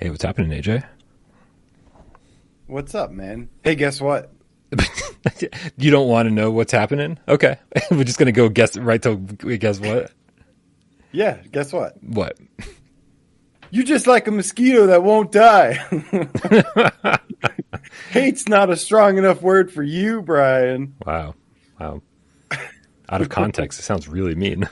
Hey, what's happening, AJ? What's up, man? Hey, guess what? you don't want to know what's happening? Okay. We're just going to go guess right till we guess what? Yeah, guess what? What? You just like a mosquito that won't die. Hate's not a strong enough word for you, Brian. Wow. Wow. Out of context, it sounds really mean.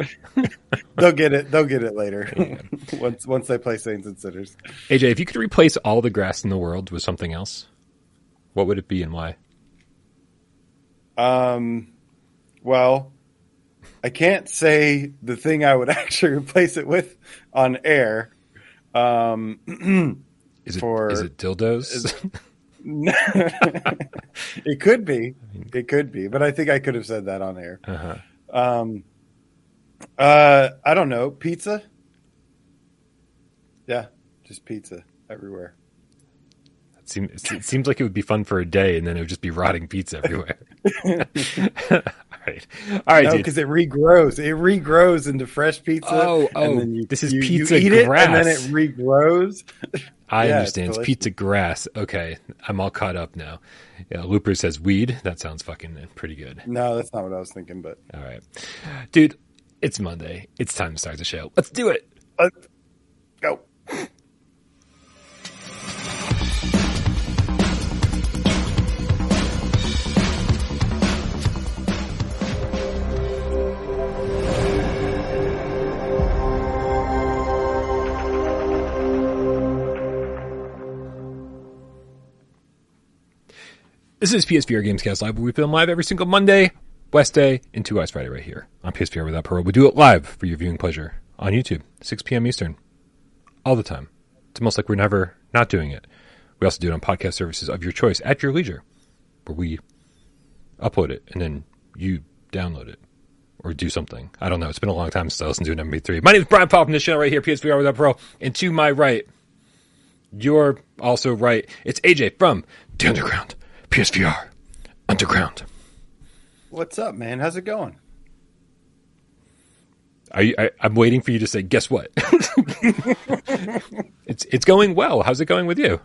They'll get it. They'll get it later. once once they play Saints and Sinners. AJ, if you could replace all the grass in the world with something else, what would it be and why? Um, well, I can't say the thing I would actually replace it with on air. Um, Is it For- is it dildos? it could be, it could be, but I think I could have said that on air. uh-huh. Um, uh, I don't know, pizza. Yeah, just pizza everywhere. It, seem, it seems like it would be fun for a day, and then it would just be rotting pizza everywhere. all right, all right, no, because it regrows. It regrows into fresh pizza. Oh, oh, and then you, this is you, pizza you eat it, and then it regrows. I Yeah, understand. It's delicious. pizza grass. Okay, I'm all caught up now. Yeah, Looper says weed. That sounds fucking pretty good. No, that's not what I was thinking. But All right, dude. It's Monday. It's time to start the show. Let's do it. let's This is PSVR Gamescast Live, where we film live every single Monday, West Day, and Two Eyes Friday right here on PSVR Without Parole. We do it live for your viewing pleasure on YouTube, 6 p.m. Eastern, all the time. It's almost like we're never not doing it. We also do it on podcast services of your choice at your leisure, where we upload it and then you download it or do something. I don't know. It's been a long time since I listened to an MP3. My name is Brian Paul from this channel right here, PSVR Without Parole, and to my right, you're also right. It's AJ from The Underground, PSVR Underground. What's up, man? How's it going? You, I, I'm waiting for you to say, guess what? it's it's going well. How's it going with you?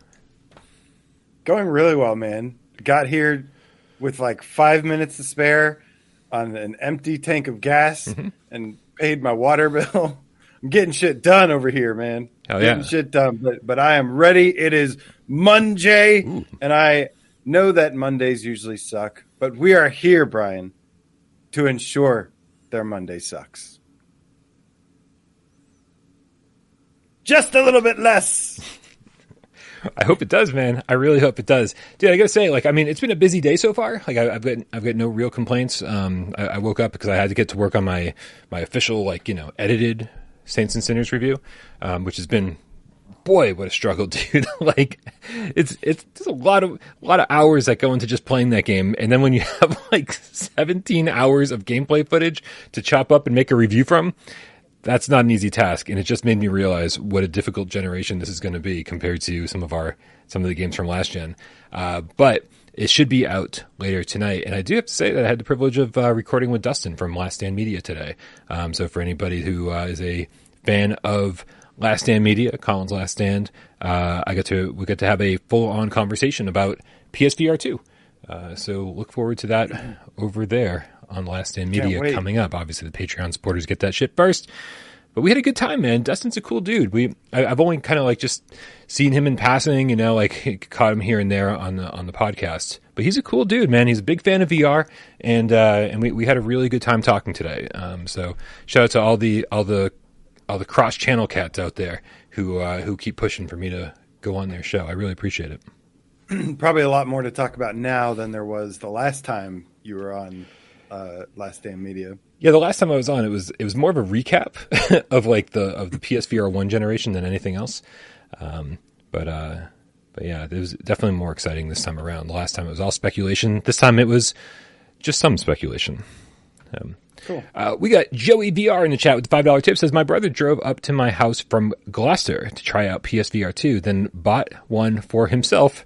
Going really well, man. Got here with like five minutes to spare on an empty tank of gas Mm-hmm. and paid my water bill. I'm getting shit done over here, man. Hell getting yeah. shit done. But but I am ready. It is Monday, and I know that Mondays usually suck, but we are here, Brian, to ensure their Monday sucks. Just a little bit less. I hope it does, man. I really hope it does, dude. I gotta say, like, I mean, it's been a busy day so far. Like, I, I've got I've got no real complaints. Um, I, I woke up because I had to get to work on my my official, like, you know, edited Saints and Sinners review, um, which has been boy, what a struggle, dude. like it's it's just a lot of a lot of hours that go into just playing that game. And then when you have like 17 hours of gameplay footage to chop up and make a review from, that's not an easy task. And it just made me realize what a difficult generation this is going to be compared to some of our some of the games from last gen. Uh, but it should be out later tonight. And I do have to say that I had the privilege of uh, recording with Dustin from Last Stand Media today. Um, so for anybody who uh, is a fan of Last Stand Media, Colin's Last Stand, uh, I got to we got to have a full on conversation about PSVR two. Uh, so look forward to that over there on Last Stand Media coming up. Obviously, the Patreon supporters get that shit first. But we had a good time, man. Dustin's a cool dude. We I, I've only kind of like just seen him in passing, you know, like caught him here and there on the on the podcast. But he's a cool dude, man. He's a big fan of VR, and uh, and we, we had a really good time talking today. Um, so shout out to all the all the all the cross channel cats out there who uh, who keep pushing for me to go on their show. I really appreciate it. probably a lot more to talk about now than there was the last time you were on uh, Last Stand Media. Yeah, the last time I was on, it was it was more of a recap of like the of the PSVR one generation than anything else. Um, but uh, but yeah, it was definitely more exciting this time around. The last time it was all speculation. This time it was just some speculation. Um, Cool. uh, we got Joey VR in the chat with the five dollar tip. Says my brother drove up to my house from Gloucester to try out PSVR two, then bought one for himself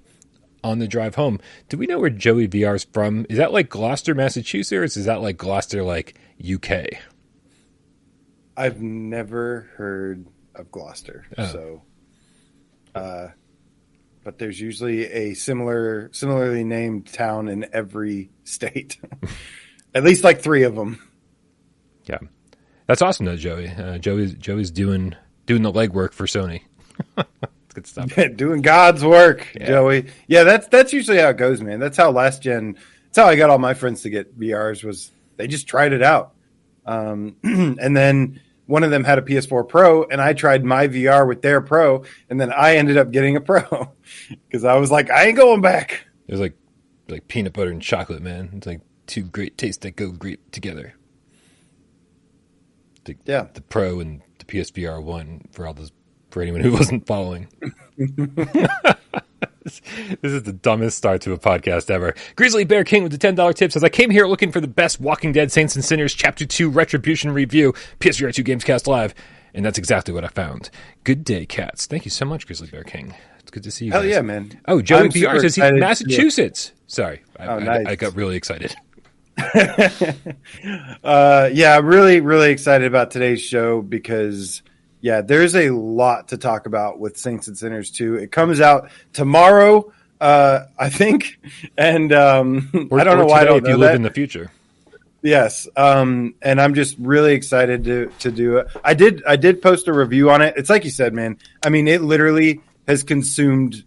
on the drive home. Do we know where Joey VR is from? Is that like Gloucester, Massachusetts, is that like Gloucester, like UK? I've never heard of Gloucester, Oh. so Uh, but there's usually a similar, similarly named town in every state. At least like three of them. Yeah, that's awesome though, Joey. Uh, Joey's Joey's doing doing the legwork for Sony. it's good stuff. Doing God's work, Yeah. Joey. Yeah, that's that's usually how it goes, man. That's how last gen. That's how I got all my friends to get VRs. Was they just tried it out, um, and then one of them had a PS4 Pro, and I tried my VR with their Pro, and then I ended up getting a Pro because I was like, I ain't going back. It was like like peanut butter and chocolate, man. It's like two great tastes that go great together. The, Yeah. the Pro and the PSVR one for all those for anyone who wasn't following. this is the dumbest start to a podcast ever. Grizzly Bear King with the ten dollar tip says, "I came here looking for the best Walking Dead Saints and Sinners Chapter Two Retribution review, PSVR Two Gamescast Live." And that's exactly what I found. Good day, cats. Thank you so much, Grizzly Bear King. It's good to see you. Hell guys. yeah, man. Oh, Joey I'm super PR says he's in to see. Massachusetts. Sorry, I, Oh, I- I got really excited. uh, yeah, I'm really, really excited about today's show because, yeah, there's a lot to talk about with Saints and Sinners too. It comes out tomorrow, uh, I think, and um, Or- I don't know why I don't if you that. live in the future. Yes, um, and I'm just really excited to to do it. I did I did post a review on it. It's like you said, man. I mean, it literally has consumed.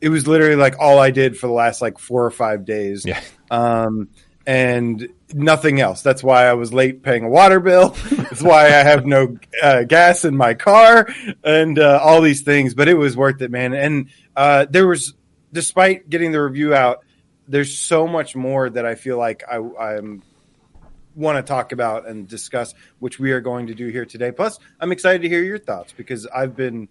It was literally like all I did for the last like four or five days. Yeah. Um, and nothing else. That's why I was late paying a water bill. That's why I have no uh, gas in my car and uh, all these things. But it was worth it, man. And uh, there was, despite getting the review out, there's so much more that I feel like I, I'm want to talk about and discuss, which we are going to do here today. Plus, I'm excited to hear your thoughts because I've been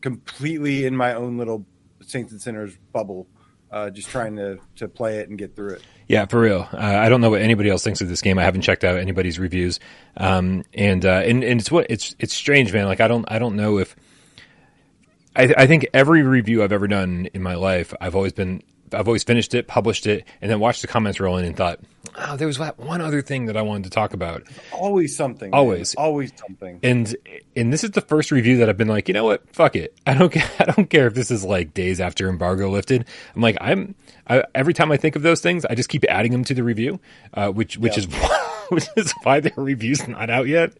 completely in my own little Saints and Sinners bubble, uh, just trying to to play it and get through it. Yeah, for real. Uh, I don't know what anybody else thinks of this game. I haven't checked out anybody's reviews, um, and uh, and and it's what it's it's strange, man. Like I don't I don't know if I I think every review I've ever done in my life, I've always been I've always finished it, published it, and then watched the comments roll in and thought, oh, there was that one other thing that I wanted to talk about. Always something. man. Always. always something. and and this is the first review that I've been like, you know what, fuck it. I don't care. I don't care if this is like days after embargo lifted. I'm like, I'm I, every time I think of those things, I just keep adding them to the review, uh, which which Yeah. is which is why the review's not out yet.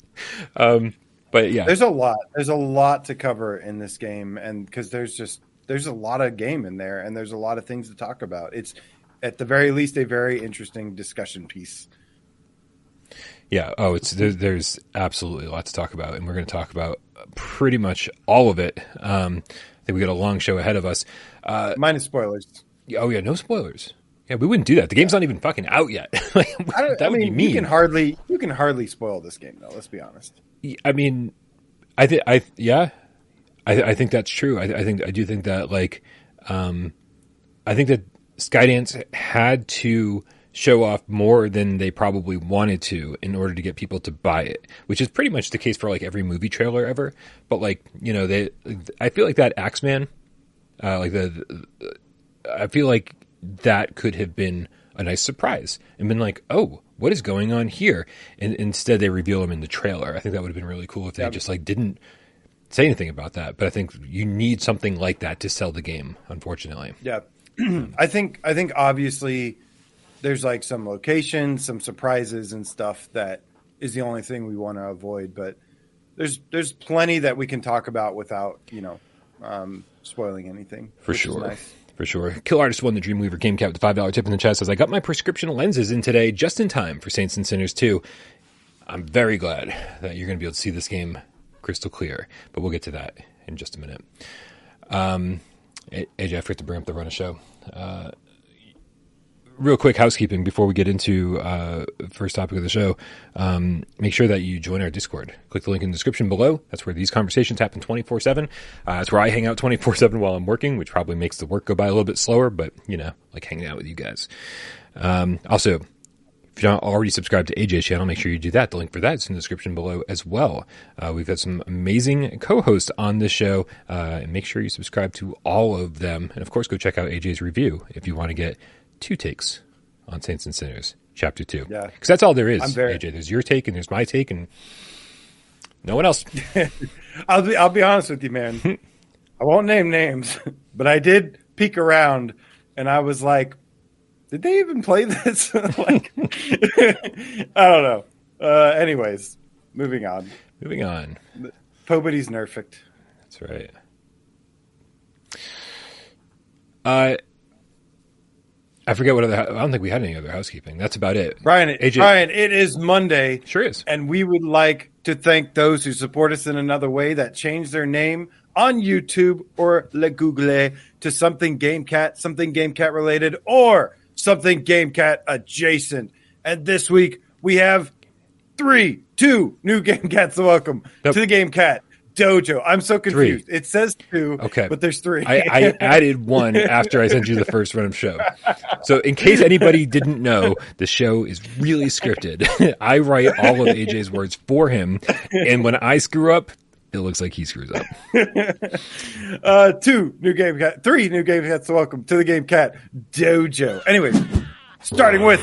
Um, but yeah, There's a lot. There's a lot to cover in this game, and because there's just there's a lot of game in there, and there's a lot of things to talk about. It's at the very least a very interesting discussion piece. Yeah. Oh, it's there, there's absolutely a lot to talk about, and we're going to talk about pretty much all of it. Um, I think we got a long show ahead of us. Uh, Minus spoilers. oh yeah, no spoilers. Yeah, we wouldn't do that. The game's not even fucking out yet. Like, I, don't, that I would mean, be mean. you can hardly you can hardly spoil this game though. Let's be honest. I mean, I think I yeah, I, I think that's true. I, I think I do think that like, um, I think that Skydance had to show off more than they probably wanted to in order to get people to buy it, which is pretty much the case for like every movie trailer ever. But like you know, they I feel like that Axeman, uh, like the, the I feel like that could have been a nice surprise and been like, oh, what is going on here? And instead, they reveal him in the trailer. I think that would have been really cool if they just like didn't say anything about that. But I think you need something like that to sell the game. Unfortunately, Yeah, I think I think obviously there's like some locations, some surprises and stuff that is the only thing we want to avoid. But there's there's plenty that we can talk about without you know um, spoiling anything. for sure. nice. For sure. Kill Artist won the Dreamweaver Game Cat with the $5 tip in the chat. Says, I got my prescription lenses in today just in time for Saints and Sinners 2. I'm very glad that you're going to be able to see this game crystal clear, but we'll get to that in just a minute. Um, AJ, I forgot to bring up the run of show. Uh, real quick housekeeping before we get into uh, first topic of the show. Um, make sure that you join our Discord. Click the link in the description below. That's where these conversations happen 24 7. Uh, That's where I hang out 24 7 while I'm working, which probably makes the work go by a little bit slower, but you know, like hanging out with you guys. Um, also, if you're not already subscribed to AJ's channel, make sure you do that. The link for that is in the description below as well. Uh, we've got some amazing co-hosts on this show, uh, and make sure you subscribe to all of them. And of course, go check out AJ's review if you want to get two takes on Saints and Sinners, Chapter Two. Yeah. because that's all there is. Very- AJ, there's your take and there's my take, and no one else. I'll be I'll be honest with you, man. I won't name names, but I did peek around and I was like, did they even play this? like, I don't know. Uh, anyways, moving on. Moving on. Nobody's nerfed. That's right. Uh, I forget what other. I don't think we had any other housekeeping. That's about it. Brian, AJ. Brian, it is Monday. Sure is. And we would like to thank those who support us in another way that changed their name on YouTube or Le Google to something GameCat, something GameCat related, or something GameCat adjacent. And this week we have three, two new GameCats welcome Nope. to the GameCat Dojo. I'm so confused. It says two, Okay. but there's three. I, I added one after I sent you the first run of show. So, in case anybody didn't know, the show is really scripted. I write all of AJ's words for him, and when I screw up, it looks like he screws up. uh, two new game cat, three new game cats welcome to the game cat dojo. Anyways, starting with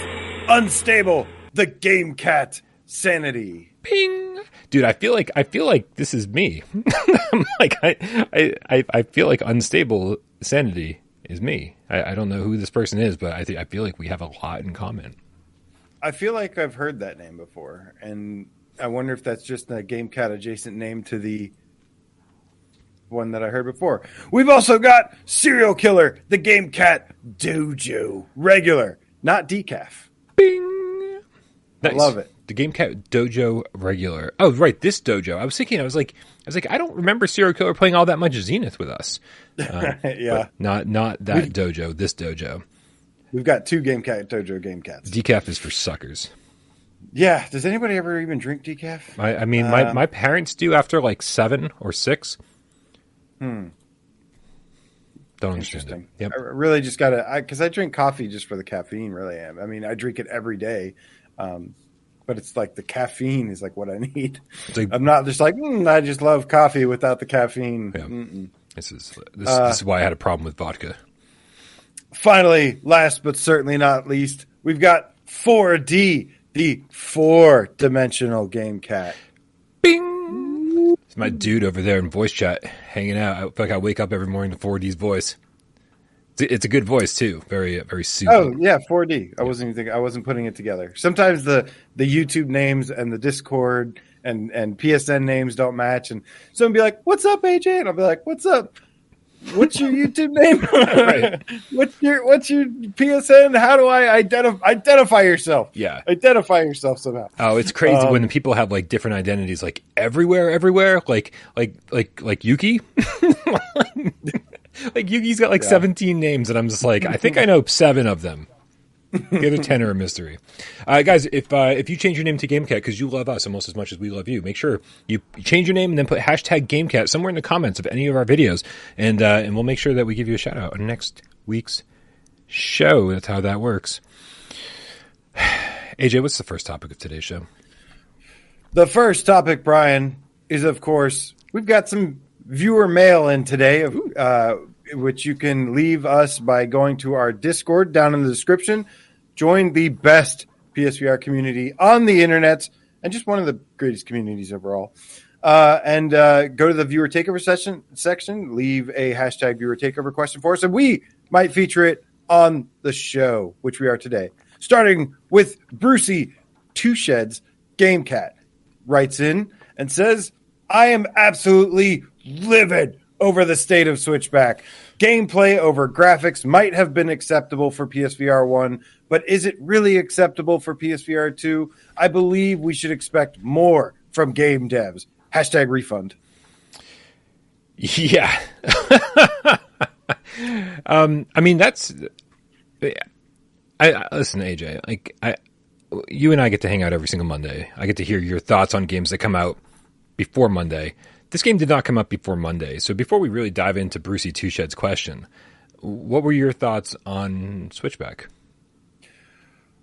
unstable, the game cat sanity. Ping, dude. I feel like I feel like this is me. Like I, I I I feel like unstable sanity is me. I, I don't know who this person is, but I think I feel like we have a lot in common. I feel like I've heard that name before, and I wonder if that's just a game cat adjacent name to the one that I heard before. We've also got serial killer, the game cat dojo regular, not decaf. Bing. Nice. love it. The Game Cat Dojo regular. Oh, right, this dojo. I was thinking, I was like, I was like, I don't remember Serial Killer playing all that much Zenith with us. Uh, yeah, not not that dojo. This dojo. we've got two game cat dojo game cats. Decaf is for suckers. Yeah, does anybody ever even drink decaf? I, I mean, my, Uh, my parents do after like seven or six. Hmm. Don't. Interesting. Yep. I really just gotta because I, drink coffee just for the caffeine. Really, am. I mean, I drink it every day, um, but it's like the caffeine is like what I need. Like- I'm not just like mm, I just love coffee without the caffeine. Yeah. Mm-mm. This is this, Uh, this is why I had a problem with vodka. Finally, last but certainly not least, we've got 4D, the four-dimensional game cat. Bing. It's my dude over there in voice chat hanging out. I feel like I wake up every morning to 4D's voice. It's a, good voice too. Very uh, very soothing. Oh yeah, 4D. I wasn't even thinking, I wasn't putting it together. Sometimes the the YouTube names and the Discord and and PSN names don't match, and someone be like, "What's up, AJ?" And I'll be like, "What's up? What's your YouTube name? Right. What's your what's your PSN? How do I identify identify yourself? Yeah. Identify yourself somehow." Oh, it's crazy Um, when people have like different identities, like everywhere, everywhere. Like, like, like, like Yuki. like Yuki's got like Yeah. seventeen names, and I'm just like, I think I know seven of them. The other ten are a mystery. Uh, guys, if uh, if you change your name to GameCat because you love us almost as much as we love you, make sure you change your name and then put hashtag GameCat somewhere in the comments of any of our videos, and uh, and we'll make sure that we give you a shout out on next week's show. That's how that works. AJ, what's the first topic of today's show? The first topic, Brian, is of course we've got some viewer mail in today, uh, which you can leave us by going to our Discord down in the description. Join the best PSVR community on the internet and just one of the greatest communities overall. Uh, and uh, go to the viewer takeover session section, leave a hashtag viewer takeover question for us, and we might feature it on the show, which we are today. Starting with Brucey Two Sheds Game Cat writes in and says, I am absolutely livid over the state of Switchback. Gameplay over graphics might have been acceptable for PSVR 1, but is it really acceptable for PSVR 2? I believe we should expect more from game devs. Hashtag refund. Yeah. um, I mean, that's. I, I listen, AJ. Like, I, you and I get to hang out every single Monday. I get to hear your thoughts on games that come out before Monday. This game did not come up before Monday. So before we really dive into Brucey Two Shed's question, what were your thoughts on Switchback?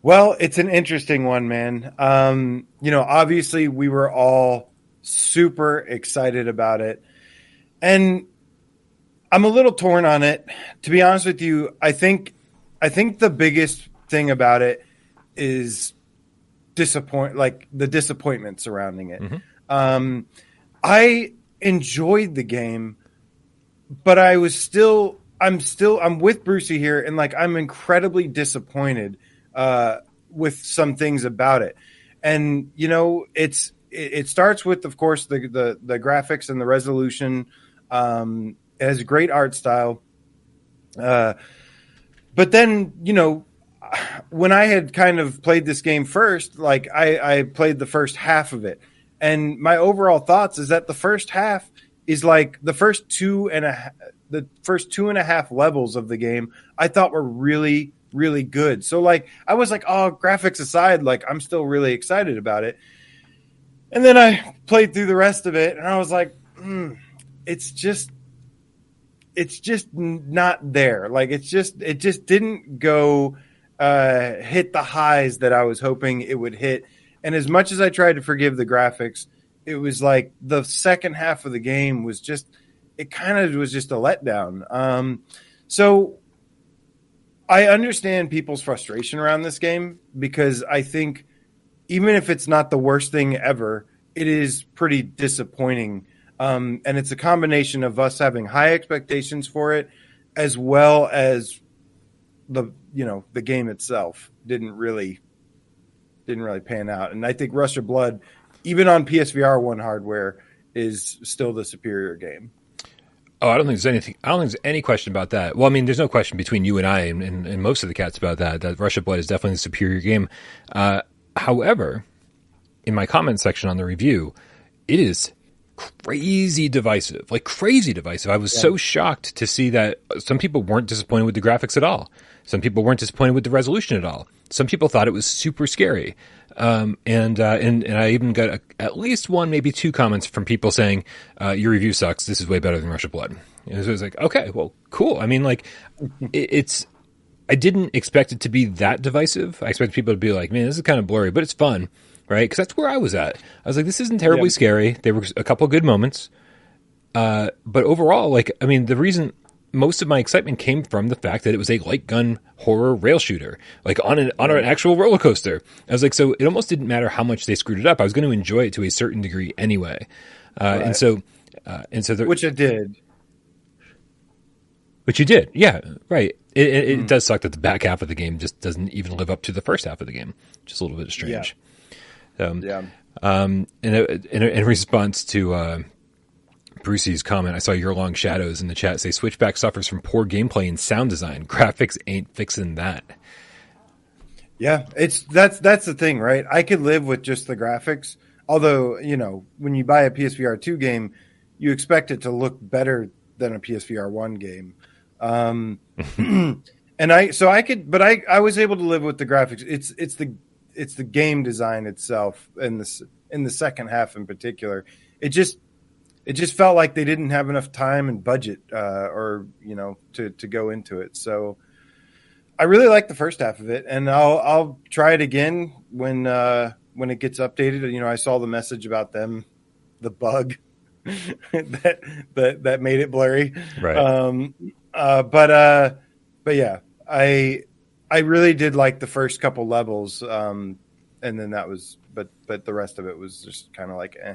Well, it's an interesting one, man. Um, you know, obviously we were all super excited about it. And I'm a little torn on it. To be honest with you, I think I think the biggest thing about it is disappoint like the disappointment surrounding it. Um, I enjoyed the game, but I was still, I'm still, I'm with Brucey here, and like I'm incredibly disappointed uh, with some things about it. And you know, it's it, it starts with, of course, the the, the graphics and the resolution. Um, it has great art style. Uh, but then, you know, when I had kind of played this game first, like I, I played the first half of it, and my overall thoughts is that the first half is like the first two and a the first two and a half levels of the game I thought were really really good. So like I was like, oh, graphics aside, like I'm still really excited about it. And then I played through the rest of it, and I was like, mm, it's just it's just not there. Like it's just it just didn't go uh, hit the highs that I was hoping it would hit. And as much as I tried to forgive the graphics, it was like the second half of the game was just it kind of was just a letdown. Um, so I understand people's frustration around this game because I think even if it's not the worst thing ever, it is pretty disappointing um, and it's a combination of us having high expectations for it, as well as the you know the game itself didn't really didn't really pan out. And I think Rush of Blood, even on PSVR one hardware, is still the superior game. Oh, I don't think there's anything. I don't think there's any question about that. Well, I mean, there's no question between you and I and, and, and most of the cats about that. That Rush of Blood is definitely the superior game. Uh, however, in my comment section on the review, it is crazy divisive, like crazy divisive. I was yeah. so shocked to see that some people weren't disappointed with the graphics at all. Some people weren't disappointed with the resolution at all. Some people thought it was super scary. Um, and, uh, and, and I even got a, at least one, maybe two comments from people saying, uh, your review sucks. This is way better than Rush of Blood. And so it was like, okay, well, cool. I mean, like it, it's, I didn't expect it to be that divisive. I expected people to be like, man, this is kind of blurry, but it's fun right? Because that's where I was at. I was like, this isn't terribly yeah. scary. There were a couple good moments, uh, but overall, like, I mean, the reason most of my excitement came from the fact that it was a light gun horror rail shooter, like on an on an actual roller coaster. I was like, so it almost didn't matter how much they screwed it up. I was going to enjoy it to a certain degree anyway, uh, right. and so uh, and so the, which it did. Which you did, yeah, right. It, it, mm. it, does suck that the back half of the game just doesn't even live up to the first half of the game, just a little bit strange. Yeah. Um, yeah. Um, in, in, in, response to uh, Brucey's comment, I saw your long shadows in the chat say Switchback suffers from poor gameplay and sound design. Graphics ain't fixing that. Yeah, it's that's that's the thing, right? I could live with just the graphics. Although, you know, when you buy a PSVR 2 game, you expect it to look better than a PSVR 1 game. Um, and I so I could but I I was able to live with the graphics. It's it's the it's the game design itself in this in the second half in particular. It just it just felt like they didn't have enough time and budget uh, or you know to to go into it. So I really like the first half of it, and I'll I'll try it again when uh, when it gets updated. You know, I saw the message about them, the bug that that that made it blurry. Right. Um, uh, but uh, but yeah, I I really did like the first couple levels, um, and then that was, but but the rest of it was just kind of like, eh.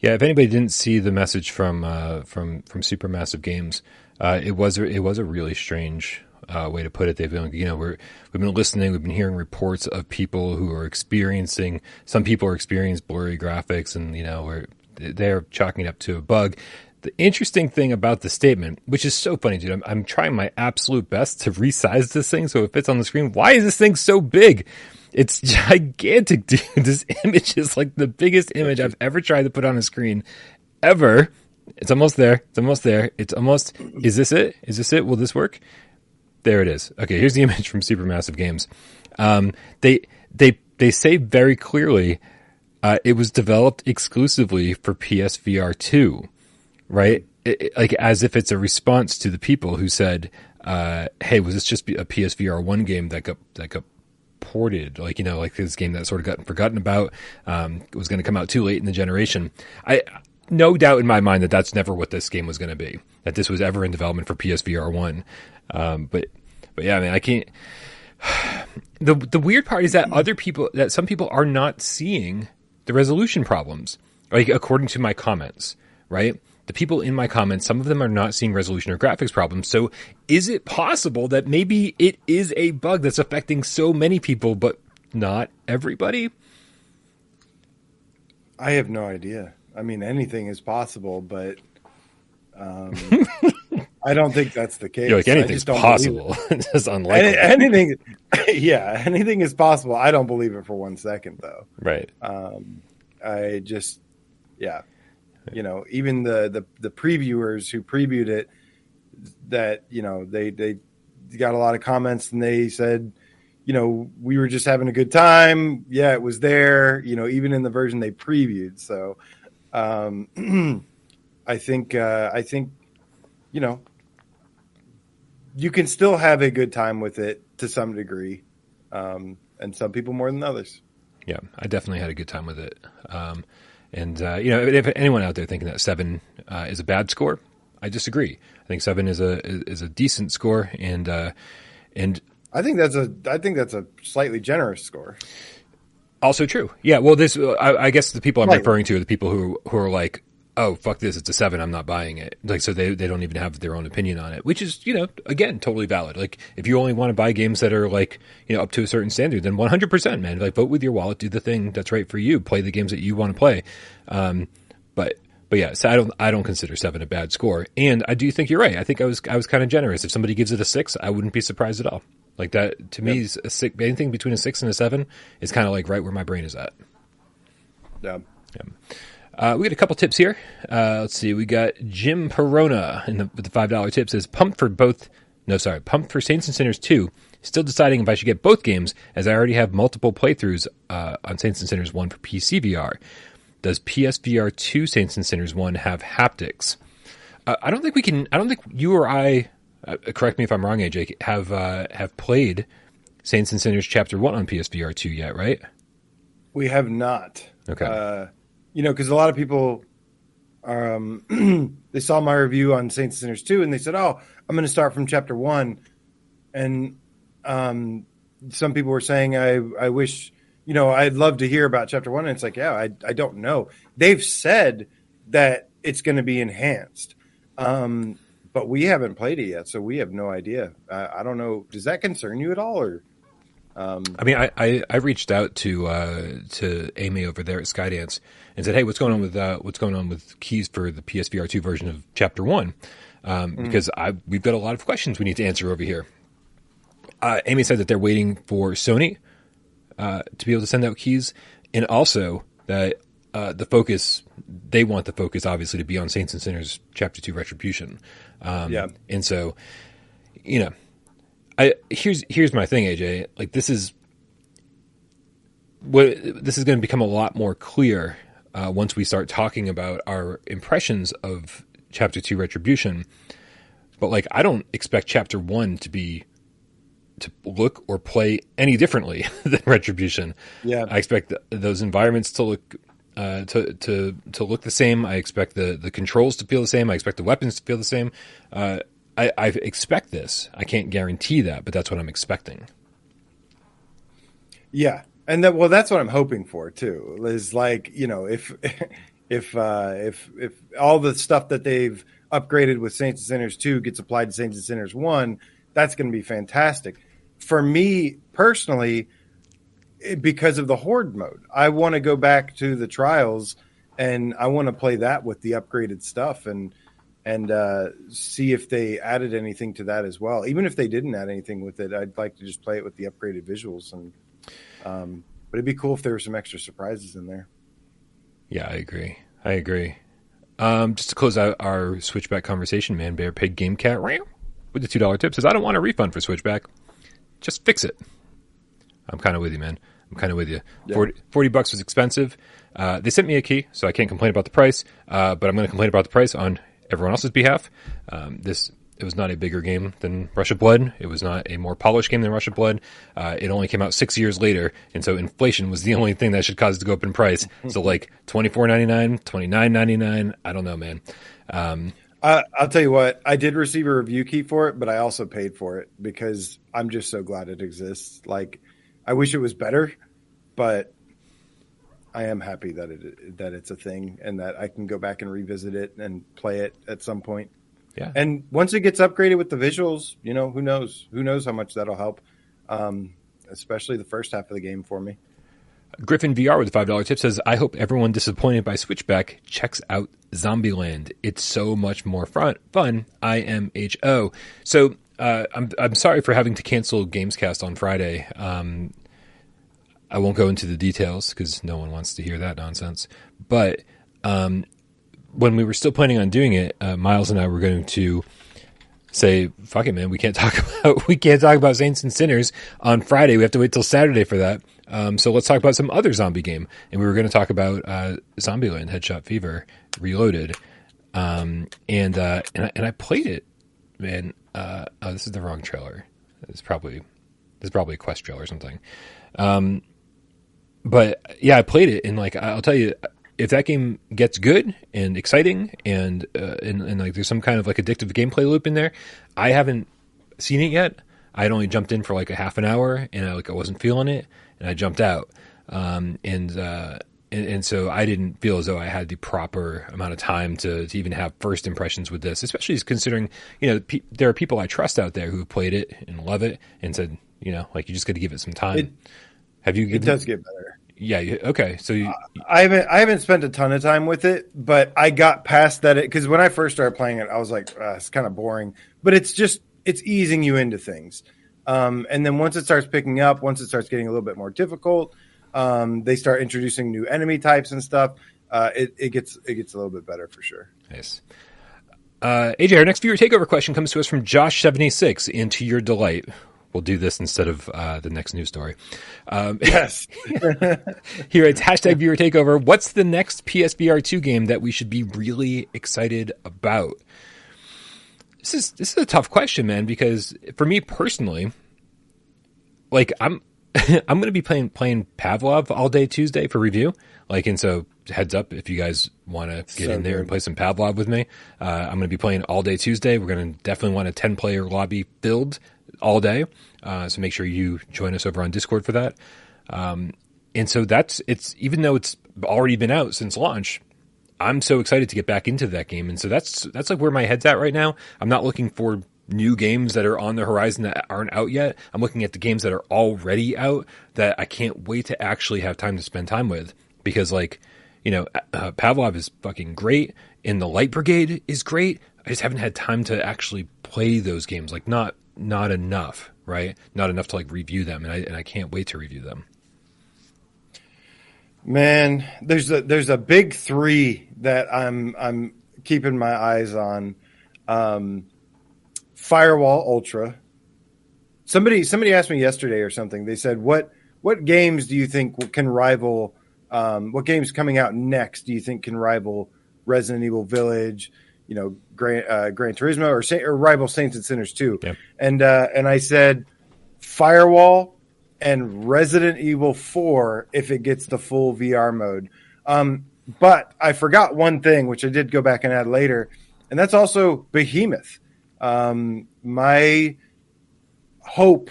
Yeah, if anybody didn't see the message from uh, from from Supermassive Games, uh, it was it was a really strange uh, way to put it. They've been, you know, we're we've been listening, we've been hearing reports of people who are experiencing. Some people are experiencing blurry graphics, and you know, we're they're chalking it up to a bug. The interesting thing about the statement, which is so funny, dude, I'm, I'm trying my absolute best to resize this thing so it fits on the screen. Why is this thing so big? It's gigantic, dude. This image is like the biggest image I've ever tried to put on a screen ever. It's almost there. It's almost there. It's almost. Is this it? Is this it? Will this work? There it is. Okay, here's the image from Supermassive Games. Um, they they they say very clearly uh, it was developed exclusively for PSVR two right? It, like as if it's a response to the people who said, uh, "Hey, was this just a PSVR one game that got that got ported? Like you know, like this game that sort of got forgotten about um, was going to come out too late in the generation." I no doubt in my mind that that's never what this game was going to be. That this was ever in development for PSVR one. Um, but but yeah, I mean, I can't. The the weird part is that other people that some people are not seeing the resolution problems. Like according to my comments, right? The people in my comments, some of them are not seeing resolution or graphics problems. So is it possible that maybe it is a bug that's affecting so many people, but not everybody? I have no idea. I mean, anything is possible, but um, I don't think that's the case. You're like anything's possible. it's unlikely. Any, anything, yeah, anything is possible. I don't believe it for one second, though. Right. Um, I just, yeah, you know, even the the the previewers who previewed it, that you know they they got a lot of comments and they said, you know, we were just having a good time. Yeah, it was there. You know, even in the version they previewed. So, um, I think uh, I think you know you can still have a good time with it to some degree, um, and some people more than others. Yeah, I definitely had a good time with it. Um, and uh, you know, if anyone out there thinking that seven uh, is a bad score, I disagree. I think seven is a is a decent score, and uh, and I think that's a I think that's a slightly generous score. Also true. Yeah. Well, this I, I guess the people I'm referring to are the people who who are like, oh fuck this it's a seven i'm not buying it. Like so they, they don't even have their own opinion on it which is you know again totally valid. Like if you only want to buy games that are like you know up to a certain standard then 100% man like vote with your wallet do the thing that's right for you play the games that you want to play. Um, but but yeah so i don't i don't consider seven a bad score. And i do think you're right. I think i was i was kind of generous. If somebody gives it a six i wouldn't be surprised at all. Like that to me a six anything between a six and a seven is kind of like right where my brain is at. Yeah. Yeah uh, we got a couple tips here. Uh, let's see. We got Jim Perona in the, with the five dollar tip says pumped for both. No, sorry, pumped for Saints and Sinners two. Still deciding if I should get both games, as I already have multiple playthroughs uh, on Saints and Sinners one for PC VR. Does PSVR two Saints and Sinners one have haptics? Uh, I don't think we can. I don't think you or I. Uh, correct me if I'm wrong, AJ. Have uh, have played Saints and Sinners Chapter One on PSVR two yet? Right? We have not. Okay you know, because a lot of people, um, they saw my review on Saints and Sinners 2 and they said, oh, I'm going to start from chapter one. And um, some people were saying, I, I wish, you know, I'd love to hear about chapter one. And it's like, yeah, I, I don't know. They've said that it's going to be enhanced. Um, but we haven't played it yet, so we have no idea. I don't know. Does that concern you at all, or um, I mean, I, I, I, reached out to uh, to Amy over there at Skydance and said, "Hey, what's going on with uh, what's going on with keys for the PSVR two version of Chapter One?" Um, mm. Because I we've got a lot of questions we need to answer over here. Uh, Amy said that they're waiting for Sony uh, to be able to send out keys, and also that uh, the focus they want the focus obviously to be on Saints and Sinners Chapter Two Retribution. Um, yeah, and so you know I here's here's my thing, AJ. Like this is what this is going to become a lot more clear uh, once we start talking about our impressions of Chapter Two Retribution. But like, I don't expect Chapter One to be to look or play any differently than Retribution. Yeah, I expect those environments to look uh, to to to look the same. I expect the the controls to feel the same. I expect the weapons to feel the same. Uh, I, I expect this. I can't guarantee that, but that's what I'm expecting. Yeah, and that well, that's what I'm hoping for too. Is like you know if if uh, if if all the stuff that they've upgraded with Saints and Sinners two gets applied to Saints and Sinners one, that's going to be fantastic. For me personally, because of the horde mode, I want to go back to the trials and I want to play that with the upgraded stuff and and uh, see if they added anything to that as well. Even if they didn't add anything with it, I'd like to just play it with the upgraded visuals. And um, but it'd be cool if there were some extra surprises in there. Yeah, I agree. I agree. Um, just to close out our Switchback conversation, man, Bear Pig Game Cat with the two dollar tip says, "I don't want a refund for Switchback. Just fix it." I'm kind of with you, man. I'm kind of with you. Yeah. 40, 40, bucks was expensive. Uh, they sent me a key, so I can't complain about the price. Uh, but I'm going to complain about the price on everyone else's behalf. Um, this it was not a bigger game than Rush of Blood. It was not a more polished game than Rush of Blood. Uh, it only came out six years later, and so inflation was the only thing that should cause it to go up in price. so like twenty four ninety nine, twenty nine ninety nine. I don't know, man. Um, uh, I'll tell you what. I did receive a review key for it, but I also paid for it because I'm just so glad it exists. Like, I wish it was better, but I am happy that it that it's a thing and that I can go back and revisit it and play it at some point. Yeah. And once it gets upgraded with the visuals, you know, who knows? Who knows how much that'll help? Um, especially the first half of the game for me. Griffin VR with a five dollar tip says, "I hope everyone disappointed by Switchback checks out Zombieland. It's so much more fun. Fun. I M H O. So uh, I'm I'm sorry for having to cancel Gamescast on Friday. Um, I won't go into the details because no one wants to hear that nonsense. But um, when we were still planning on doing it, uh, Miles and I were going to say, "Fuck it, man, we can't talk about we can't talk about Saints and Sinners on Friday. We have to wait till Saturday for that. Um, so let's talk about some other zombie game." And we were going to talk about uh, Zombieland: Headshot Fever Reloaded, um, and uh, and I, and I played it, man. Uh, oh, this is the wrong trailer. It's probably is probably a quest trailer or something. Um, but yeah, I played it, and like I'll tell you, if that game gets good and exciting, and uh, and, and like there's some kind of like addictive gameplay loop in there, I haven't seen it yet. I had only jumped in for like a half an hour, and I like I wasn't feeling it, and I jumped out. Um, and, uh, and and so I didn't feel as though I had the proper amount of time to, to even have first impressions with this, especially considering you know pe- there are people I trust out there who have played it and love it and said you know like you just got to give it some time. It- have you It does get better. Yeah. Okay. So you, I haven't I haven't spent a ton of time with it, but I got past that it because when I first started playing it, I was like, uh, it's kind of boring. But it's just it's easing you into things, um, and then once it starts picking up, once it starts getting a little bit more difficult, um, they start introducing new enemy types and stuff. Uh, it, it gets it gets a little bit better for sure. Nice. Uh, AJ, our next viewer takeover question comes to us from Josh76. And to your delight, we'll do this instead of uh, the next news story. Um, Yes, here it's hashtag viewer takeover. What's the next PSVR 2 game that we should be really excited about? This is this is a tough question, man, because for me personally, like I'm I'm going to be playing playing Pavlov all day Tuesday for review. Like, and so heads up if you guys want to get So in there and play some Pavlov with me. Uh, I'm going to be playing all day Tuesday. We're going to definitely want a 10 player lobby filled all day. Uh, so make sure you join us over on Discord for that. Um, and so that's it's even though it's already been out since launch. I'm so excited to get back into that game, and so that's that's like where my head's at right now. I'm not looking for new games that are on the horizon that aren't out yet. I'm looking at the games that are already out that I can't wait to actually have time to spend time with because, like, you know, uh, Pavlov is fucking great, and the Light Brigade is great. I just haven't had time to actually play those games, like not not enough, right? Not enough to like review them, and I and I can't wait to review them. man. There's a there's a big three that I'm I'm keeping my eyes on. Um, Firewall Ultra. Somebody somebody asked me yesterday or something. They said, "What what games do you think can rival? Um, what games coming out next do you think can rival Resident Evil Village? You know, Gran, uh, Gran Turismo or, Sa- or rival Saints and Sinners too?" And uh, and I said, Firewall and Resident Evil Four if it gets the full VR mode. Um, but I forgot one thing, which I did go back and add later, and that's also Behemoth. Um, my hope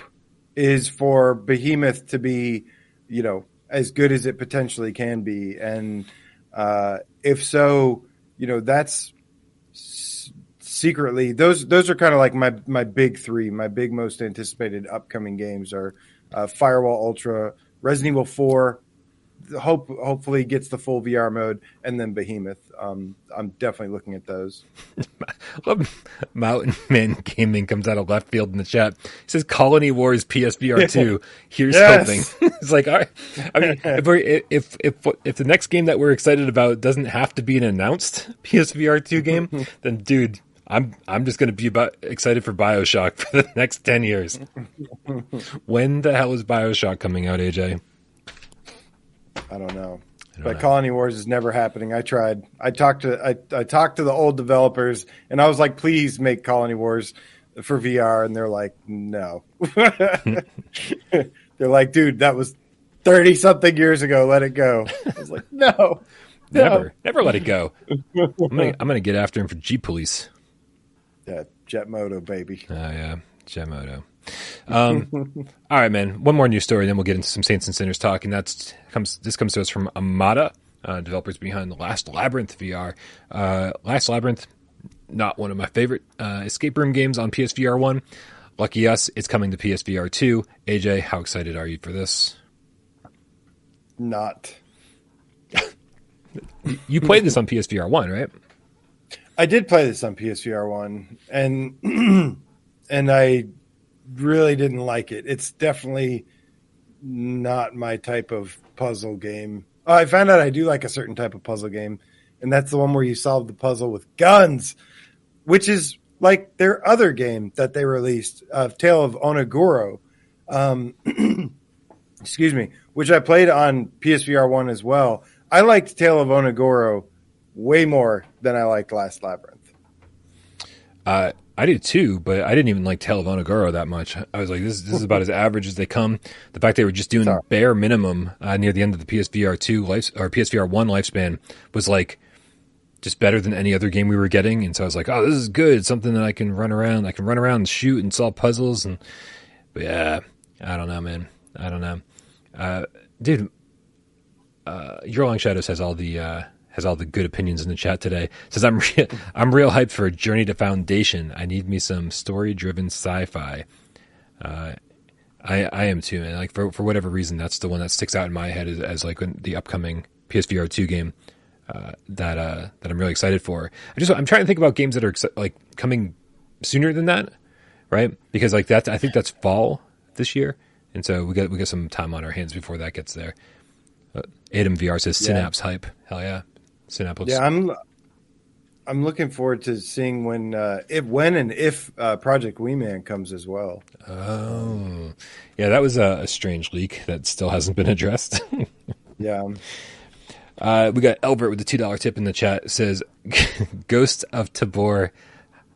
is for Behemoth to be, you know, as good as it potentially can be, and uh, if so, you know, that's secretly those those are kind of like my my big three, my big most anticipated upcoming games are uh, Firewall Ultra, Resident Evil Four. Hope hopefully gets the full VR mode, and then Behemoth. Um, I'm definitely looking at those. Mountain Man Gaming comes out of left field in the chat. He says Colony Wars PSVR two. Here's Yes. hoping. it's like, all right. I mean, if, we're, if if if the next game that we're excited about doesn't have to be an announced PSVR two game, then dude, I'm I'm just going to be about excited for Bioshock for the next ten years. when the hell is Bioshock coming out, AJ? I don't know. don't but know. Colony Wars is never happening. I tried. I talked to I, I talked to the old developers, and I was like, "Please make Colony Wars for VR," and they're like, "No." they're like, "Dude, that was thirty something years ago. Let it go." I was like, "No, no." Never, never let it go. I'm gonna I'm gonna get after him for G Police. Yeah, Jet Moto, baby. Oh yeah, Jet Moto. Um, all right, man. One more news story, then we'll get into some Saints and Sinners talk, and that's comes. This comes to us from Amata, uh, developers behind the Last Labyrinth VR. Uh, Last Labyrinth, not one of my favorite uh, escape room games on PSVR one. Lucky us, it's coming to PSVR two. AJ, how excited are you for this? Not. You played this on PSVR one, right? I did play this on PSVR one, and and I really didn't like it. It's definitely not my type of puzzle game. Oh, I found out I do like a certain type of puzzle game, and that's the one where you solve the puzzle with guns, which is like their other game that they released, uh, Tale of Onogoro. Um, excuse me, which I played on PSVR one as well. I liked Tale of Onogoro way more than I liked Last Labyrinth. Uh, I did too, but I didn't even like Tale of that much. I was like, this, this is about as average as they come. The fact they were just doing Sorry. bare minimum uh, near the end of the PSVR two life or PSVR one lifespan was like just better than any other game we were getting. And so I was like, oh, this is good. It's something that I can run around. I can run around and shoot and solve puzzles. And but yeah, I don't know, man. I don't know, uh, dude. Uh, Your Long Shadows has all the uh, has all the good opinions in the chat today. Says I'm re- I'm real hyped for a Journey to Foundation. I need me some story driven sci-fi. Uh, I I am too, and Like for for whatever reason, that's the one that sticks out in my head as, as like the upcoming PSVR two game uh, that uh, that I'm really excited for. I just I'm trying to think about games that are like coming sooner than that, right? Because like that's I think that's fall this year, and so we got we got some time on our hands before that gets there. Uh, Adam VR says Yeah. Synapse hype. Hell yeah, Synapse. Yeah, I'm I'm looking forward to seeing when uh, if when and if uh, Project Wingman comes as well. Oh, yeah, that was a, a strange leak that still hasn't been addressed. Yeah, uh, we got Elbert with the two dollar tip in the chat says Ghost of Tabor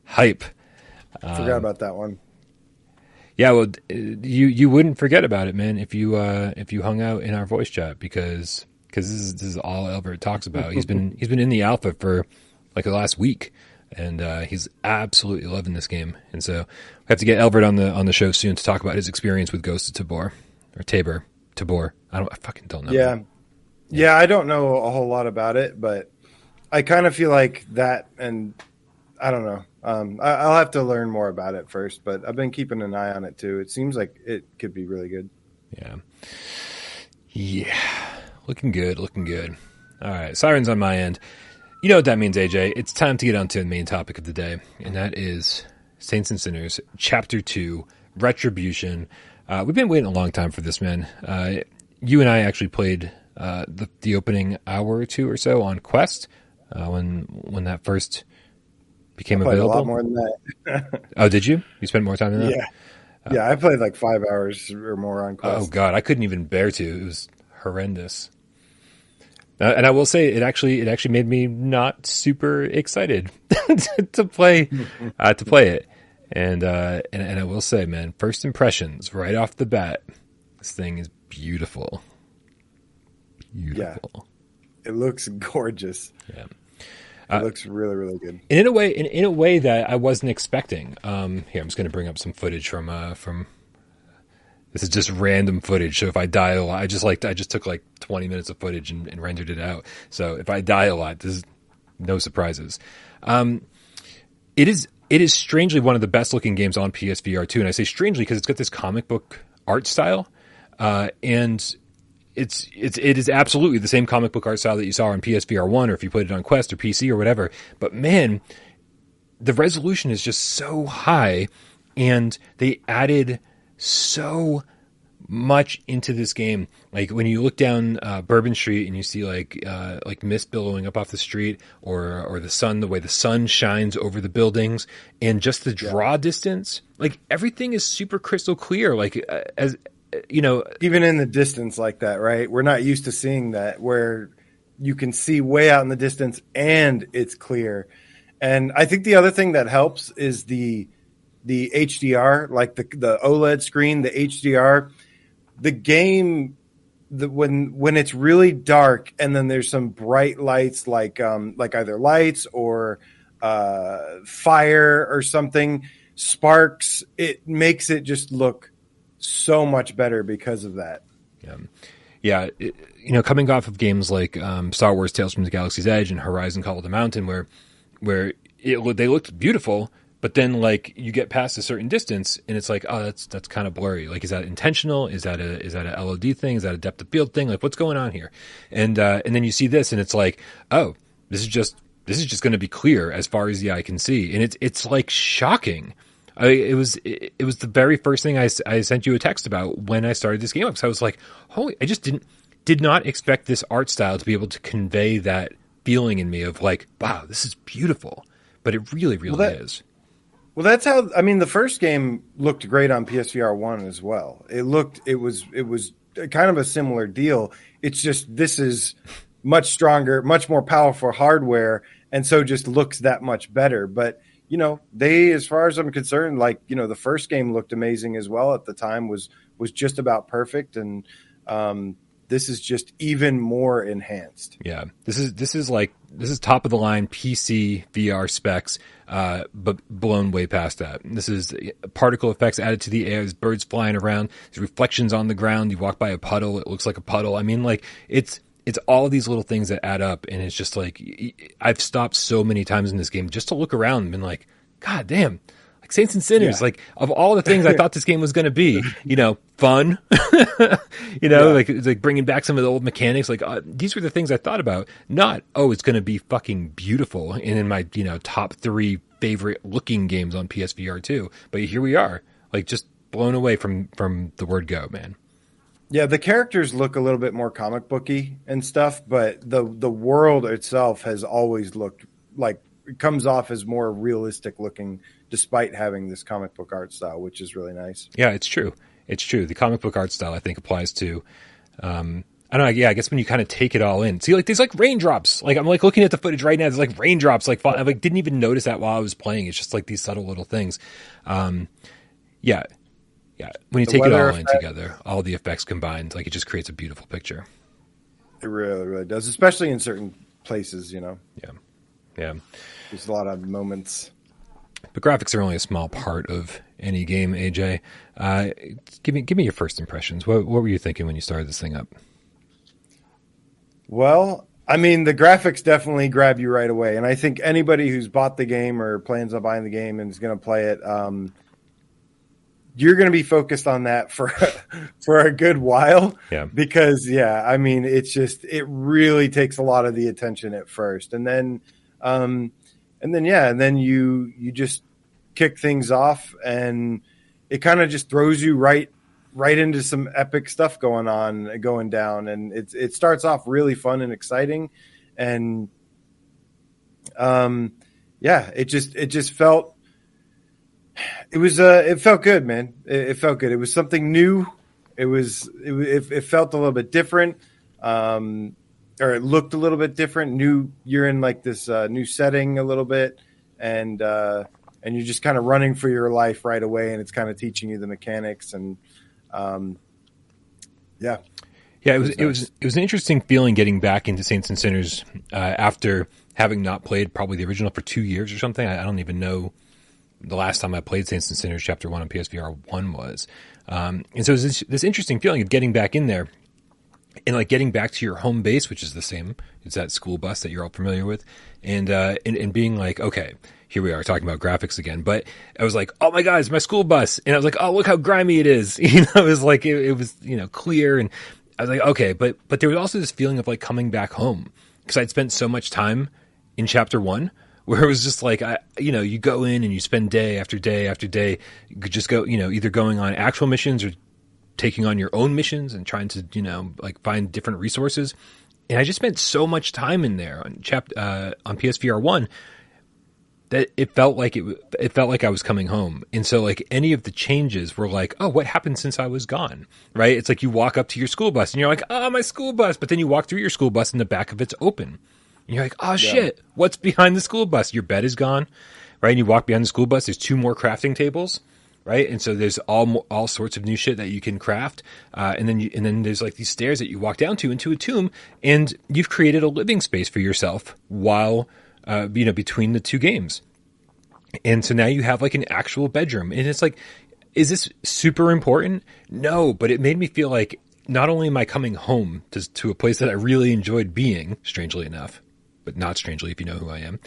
hype. Um, forgot about that one. Yeah, well, you you wouldn't forget about it, man, if you uh, if you hung out in our voice chat because because this is this is all Albert talks about. He's been he's been in the alpha for like the last week, and uh, he's absolutely loving this game. And so we have to get Albert on the on the show soon to talk about his experience with Ghost of Tabor or Tabor Tabor. I don't I fucking don't know. Yeah. yeah, I don't know a whole lot about it, but I kind of feel like that, and I don't know. Um, I, I'll have to learn more about it first, but I've been keeping an eye on it too. It seems like it could be really good. Yeah. Yeah. Looking good, looking good. All right. Sirens on my end. You know what that means, AJ. It's time to get on to the main topic of the day, and that is Saints and Sinners, Chapter 2, Retribution. Uh, we've been waiting a long time for this, man. Uh, you and I actually played uh, the, the opening hour or two or so on Quest uh, when when that first became Played a available. lot more than that. Oh, did you? You spent more time than that? yeah, yeah. I played like five hours or more on Quest. Oh god, I couldn't even bear to. It was horrendous. Uh, and I will say, it actually it actually made me not super excited to, play uh, to play it. And, uh, and and I will say, man, first impressions right off the bat, this thing is beautiful, beautiful. It looks gorgeous. Yeah. It looks really, really good. And in a way, in, in a way that I wasn't expecting. Um, here, I'm just going to bring up some footage from uh, from. This is just random footage. So if I die a lot, I just like I just took like 20 minutes of footage and, and rendered it out. So if I die a lot, this is no surprises. Um, it is it is strangely one of the best looking games on PSVR 2, and I say strangely because it's got this comic book art style, uh, and it's it's it is absolutely the same comic book art style that you saw on PSVR one, or if you put it on Quest or PC or whatever. But man, the resolution is just so high, and they added so much into this game. Like when you look down uh, Bourbon Street and you see like uh, like mist billowing up off the street, or or the sun, the way the sun shines over the buildings, and just the draw distance. Like everything is super crystal clear. Like uh, as you know, Even in the distance like that, right? We're not used to seeing that where you can see way out in the distance and it's clear. And I think the other thing that helps is the the HDR, like the the OLED screen, the HDR. The game the when when it's really dark and then there's some bright lights like um like either lights or uh fire or something sparks it makes it just look so much better because of that. Yeah, yeah. It, you know, coming off of games like um, Star Wars: Tales from the Galaxy's Edge and Horizon: Call of the Mountain, where where it, they looked beautiful, but then like you get past a certain distance and it's like, oh, that's that's kind of blurry. Like, is that intentional? Is that a is that a LOD thing? Is that a depth of field thing? Like, what's going on here? And uh, and then you see this and it's like, oh, this is just this is just going to be clear as far as the eye can see, and it's it's like shocking. I, it was it, it was the very first thing I, I sent you a text about when I started this game. So I was like, holy, I just didn't did not expect this art style to be able to convey that feeling in me of like, wow, this is beautiful. But it really, really well, that, is. Well, that's how I mean the first game looked great on PSVR 1 as well. It looked it was it was kind of a similar deal. It's just this is much stronger, much more powerful hardware and so just looks that much better, but you know, they as far as I'm concerned like, you know, the first game looked amazing as well at the time was was just about perfect and um this is just even more enhanced. Yeah, this is this is like this is top of the line PC VR specs, uh, but blown way past that. This is particle effects added to the air. There's birds flying around. There's reflections on the ground. You walk by a puddle, it looks like a puddle. I mean, like it's it's all of these little things that add up, and it's just like I've stopped so many times in this game just to look around and been like, God damn, like Saints and Sinners, yeah. like of all the things I thought this game was going to be, you know, fun, you know, yeah. like like bringing back some of the old mechanics. Like uh, these were the things I thought about. Not oh, it's going to be fucking beautiful and in my you know top three favorite looking games on PSVR two. But here we are, like just blown away from from the word go, man. Yeah, the characters look a little bit more comic booky and stuff, but the the world itself has always looked like it comes off as more realistic looking despite having this comic book art style, which is really nice. Yeah, it's true. It's true. The comic book art style, I think, applies to. Um, I don't know. Yeah, I guess when you kind of take it all in, see, like there's like raindrops. Like I'm like looking at the footage right now. There's like raindrops. Like I like didn't even notice that while I was playing. It's just like these subtle little things. Um, yeah, yeah. When you the take it all effect, in together, all the effects combined, like it just creates a beautiful picture. It really, really does, especially in certain places. You know. Yeah. Yeah. There's a lot of moments. But graphics are only a small part of any game. AJ, uh, give me give me your first impressions. What what were you thinking when you started this thing up? Well, I mean, the graphics definitely grab you right away, and I think anybody who's bought the game or plans on buying the game and is going to play it, um, you're going to be focused on that for for a good while. Yeah. Because yeah, I mean, it's just it really takes a lot of the attention at first, and then um, and then yeah, and then you you just kick things off, and it kind of just throws you right right into some epic stuff going on, going down, and it it starts off really fun and exciting, and um, yeah, it just it just felt it was uh it felt good, man. It, it felt good. It was something new. It was it, it, it felt a little bit different. Um, or it looked a little bit different. New, you're in like this uh, new setting a little bit, and uh, and you're just kind of running for your life right away, and it's kind of teaching you the mechanics and um, yeah, yeah. It was it was, nice. it was it was an interesting feeling getting back into Saints and Sinners uh, after having not played probably the original for two years or something. I, I, don't even know the last time I played Saints and Sinners Chapter One on PSVR one was, um, and so it was this, this interesting feeling of getting back in there and like getting back to your home base, which is the same, it's that school bus that you're all familiar with, and uh, and, and being like, okay, here we are talking about graphics again. But I was like, oh my god, it's my school bus, and I was like, oh look how grimy it is. You know, it was like it, it was you know clear, and I was like, okay, but but there was also this feeling of like coming back home because I'd spent so much time in chapter one where it was just like I, you know, you go in and you spend day after day after day, just go, you know, either going on actual missions or taking on your own missions and trying to, you know, like find different resources. And I just spent so much time in there on chap uh, on PSVR one that it felt like it it felt like I was coming home. And so like any of the changes were like, oh, what happened since I was gone? Right? It's like you walk up to your school bus and you're like, oh, my school bus. But then you walk through your school bus and the back of it's open. And you're like, oh yeah. shit, what's behind the school bus? Your bed is gone. Right? And you walk behind the school bus. There's two more crafting tables right? And so there's all all sorts of new shit that you can craft, uh, and then you, and then there's like these stairs that you walk down to into a tomb, and you've created a living space for yourself while uh, you know between the two games, and so now you have like an actual bedroom, and it's like is this super important? No, but it made me feel like not only am I coming home to, to a place that I really enjoyed being, strangely enough, but not strangely if you know who I am,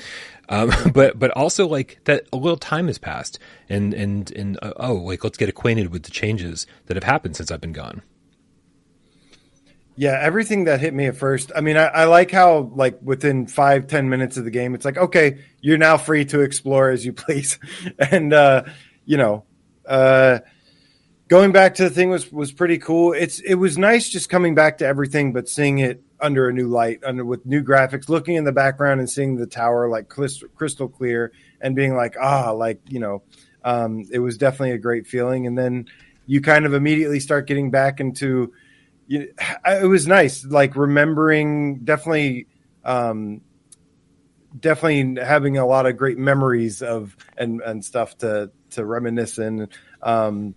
um, but but also like that a little time has passed, and and and uh, oh, like let's get acquainted with the changes that have happened since I've been gone. Yeah, everything that hit me at first. I mean, I, I, like how like within five ten minutes of the game, it's like okay, you're now free to explore as you please, and uh, you know, uh, going back to the thing was was pretty cool. It's it was nice just coming back to everything, but seeing it under a new light, under with new graphics, looking in the background and seeing the tower like crystal clear, and being like ah, like you know, um, it was definitely a great feeling. And then you kind of immediately start getting back into you, it was nice, like remembering definitely, um, definitely having a lot of great memories of and and stuff to to reminisce and um,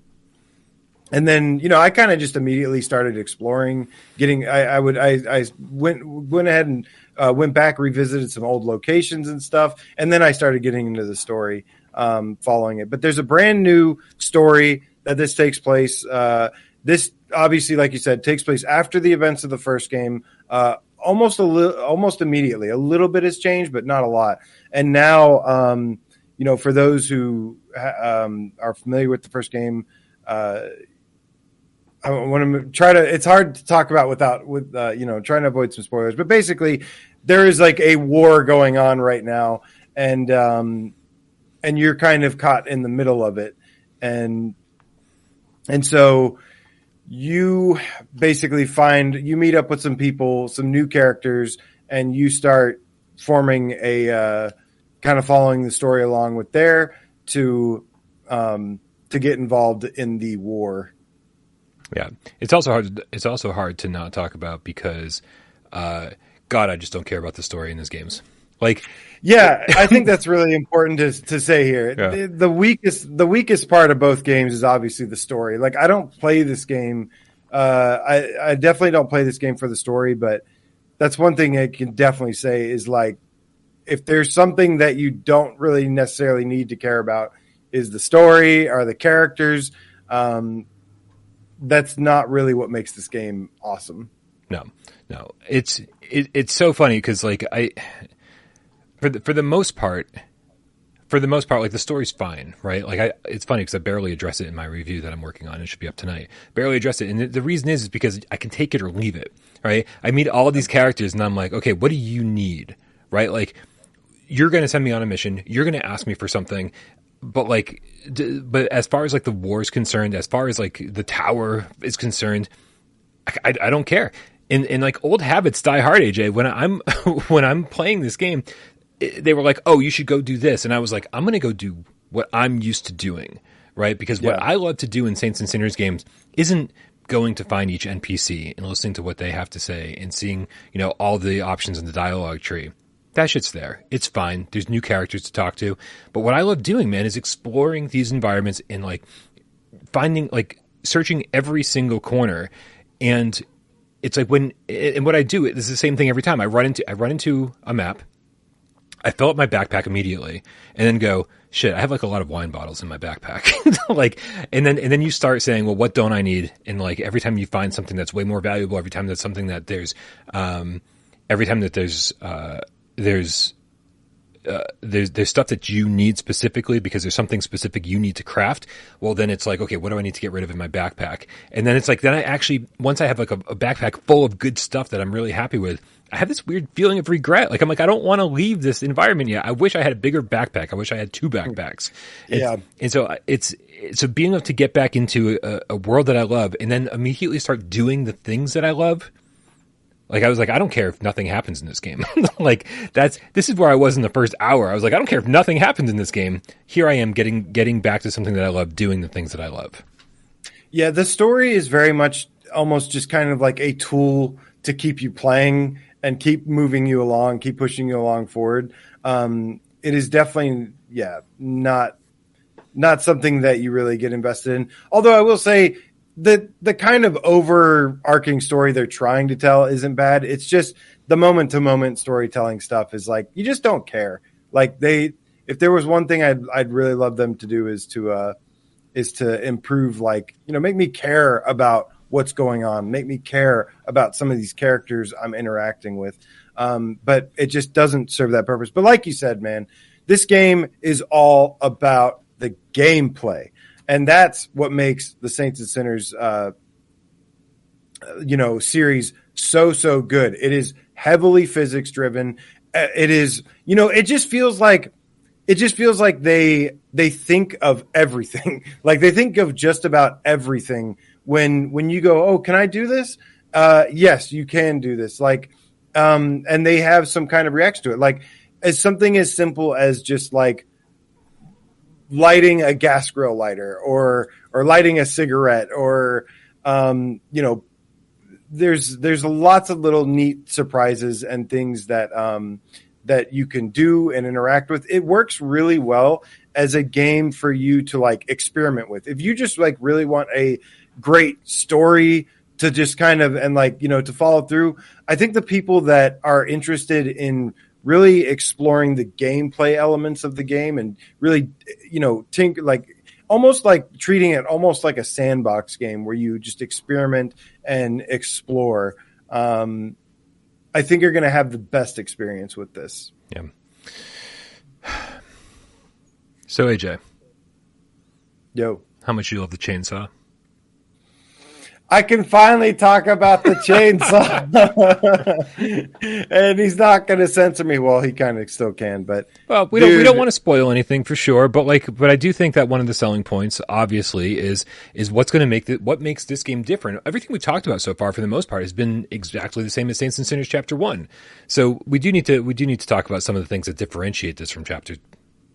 and then you know I kind of just immediately started exploring, getting I, I would I I went went ahead and uh, went back revisited some old locations and stuff, and then I started getting into the story, um, following it. But there's a brand new story that this takes place. Uh, this obviously, like you said, takes place after the events of the first game. Uh, almost a little, almost immediately. A little bit has changed, but not a lot. And now, um, you know, for those who um, are familiar with the first game, uh, I want to try to. It's hard to talk about without with uh, you know trying to avoid some spoilers. But basically, there is like a war going on right now, and um, and you're kind of caught in the middle of it, and and so you basically find you meet up with some people, some new characters, and you start forming a uh, kind of following the story along with there to um, to get involved in the war. Yeah, it's also hard. To, it's also hard to not talk about because, uh, God, I just don't care about the story in these games. Like, yeah, I think that's really important to to say here. Yeah. The, the, weakest the weakest part of both games is obviously the story. Like, I don't play this game. Uh, I I definitely don't play this game for the story, but that's one thing I can definitely say is like, if there's something that you don't really necessarily need to care about, is the story or the characters. Um, that's not really what makes this game awesome. No, no, it's it, it's so funny because like I for the, for the most part, for the most part, like the story's fine, right? Like I, it's funny because I barely address it in my review that I'm working on. It should be up tonight. Barely address it, and the, the, reason is is because I can take it or leave it, right? I meet all these characters, and I'm like, okay, what do you need, right? Like you're going to send me on a mission. You're going to ask me for something, but like, d- but as far as like the war is concerned, as far as like the tower is concerned, I, I, I don't care. And, and like old habits die hard, AJ. When I'm when I'm playing this game, they were like, "Oh, you should go do this," and I was like, "I'm going to go do what I'm used to doing." Right? Because what. I love to do in Saints and Sinners games isn't going to find each NPC and listening to what they have to say and seeing, you know, all the options in the dialogue tree. That shit's there. It's fine. There's new characters to talk to. But what I love doing, man, is exploring these environments and like finding, like searching every single corner. And it's like when, and what I do, it's the same thing every time. I run into, I run into a map I fill up my backpack immediately and then go, shit, I have like a lot of wine bottles in my backpack. like, and then, and then you start saying, well, what don't I need? And like every time you find something that's way more valuable, every time that's something that there's, um, every time that there's, uh, there's, uh, there's there's stuff that you need specifically because there's something specific you need to craft. Well, then it's like, okay, what do I need to get rid of in my backpack? And then it's like, then I actually once I have like a, a backpack full of good stuff that I'm really happy with, I have this weird feeling of regret. Like I'm like I don't want to leave this environment yet. I wish I had a bigger backpack. I wish I had two backpacks. And, yeah, and so uh, it's so being able to get back into a, a, world that I love and then immediately start doing the things that I love. Like I was like I don't care if nothing happens in this game. like that's this is where I was in the first hour. I was like I don't care if nothing happens in this game. Here I am getting getting back to something that I love, doing the things that I love. Yeah, the story is very much almost just kind of like a tool to keep you playing and keep moving you along, keep pushing you along forward. Um, it is definitely, yeah, not not something that you really get invested in. Although I will say the the kind of overarching story they're trying to tell isn't bad. It's just the moment to moment storytelling stuff is like you just don't care. Like they, if there was one thing I'd I'd really love them to do is to uh, is to improve, like you know, make me care about what's going on, make me care about some of these characters I'm interacting with. Um, but it just doesn't serve that purpose. But like you said, man, this game is all about the gameplay, and that's what makes the Saints and Sinners, uh, you know, series so so good. It is heavily physics driven. Uh, it is, you know, it just feels like it just feels like they they think of everything. like they think of just about everything when when you go, "Oh, can I do this?" Uh, yes, you can do this. Like um, and they have some kind of reaction to it. Like as something as simple as just like lighting a gas grill lighter or or lighting a cigarette or um, you know there's there's lots of little neat surprises and things that um, that you can do and interact with. It works really well as a game for you to like experiment with. If you just like really want a great story to just kind of and like you know to follow through i think the people that are interested in really exploring the gameplay elements of the game and really you know think like almost like treating it almost like a sandbox game where you just experiment and explore. Um, i think you're going to have the best experience with this. Yeah. So aj yo. How much do you love the chainsaw I can finally talk about the chainsaw. and he's not going to censor me. Well, he kind of still can, but well, we dude, don't we don't want to spoil anything for sure. But like, but I do think that one of the selling points, obviously, is is what's going to make the, what makes this game different. Everything we've talked about so far, for the most part, has been exactly the same as Saints and Sinners Chapter One. So we do need to we do need to talk about some of the things that differentiate this from Chapter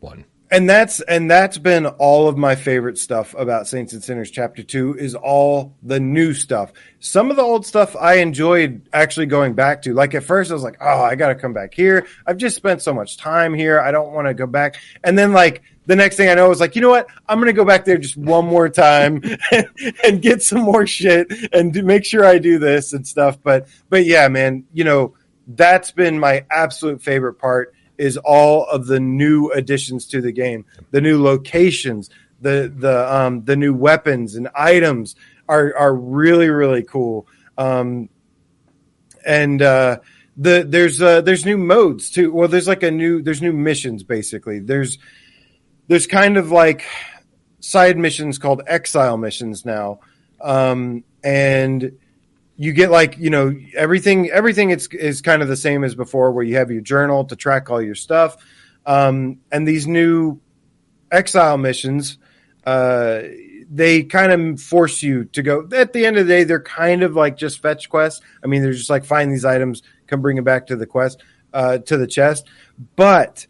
One and that's and that's been all of my favorite stuff about Saints and Sinners chapter 2 is all the new stuff. Some of the old stuff I enjoyed actually going back to. Like at first I was like, "Oh, I got to come back here. I've just spent so much time here. I don't want to go back." And then like the next thing I know I was like, "You know what? I'm going to go back there just one more time and, and get some more shit and do, make sure I do this and stuff." But but yeah, man, you know, that's been my absolute favorite part is all of the new additions to the game, the new locations, the the um, the new weapons and items are are really really cool. Um, and uh, the there's uh, there's new modes too. Well, there's like a new there's new missions basically. There's there's kind of like side missions called exile missions now, um, and you get like you know everything everything is is kind of the same as before where you have your journal to track all your stuff. Um, and these new exile missions uh, they kind of force you to go at the end of the day they're kind of like just fetch quests. I mean they're just like find these items come bring them back to the quest uh, to the chest. But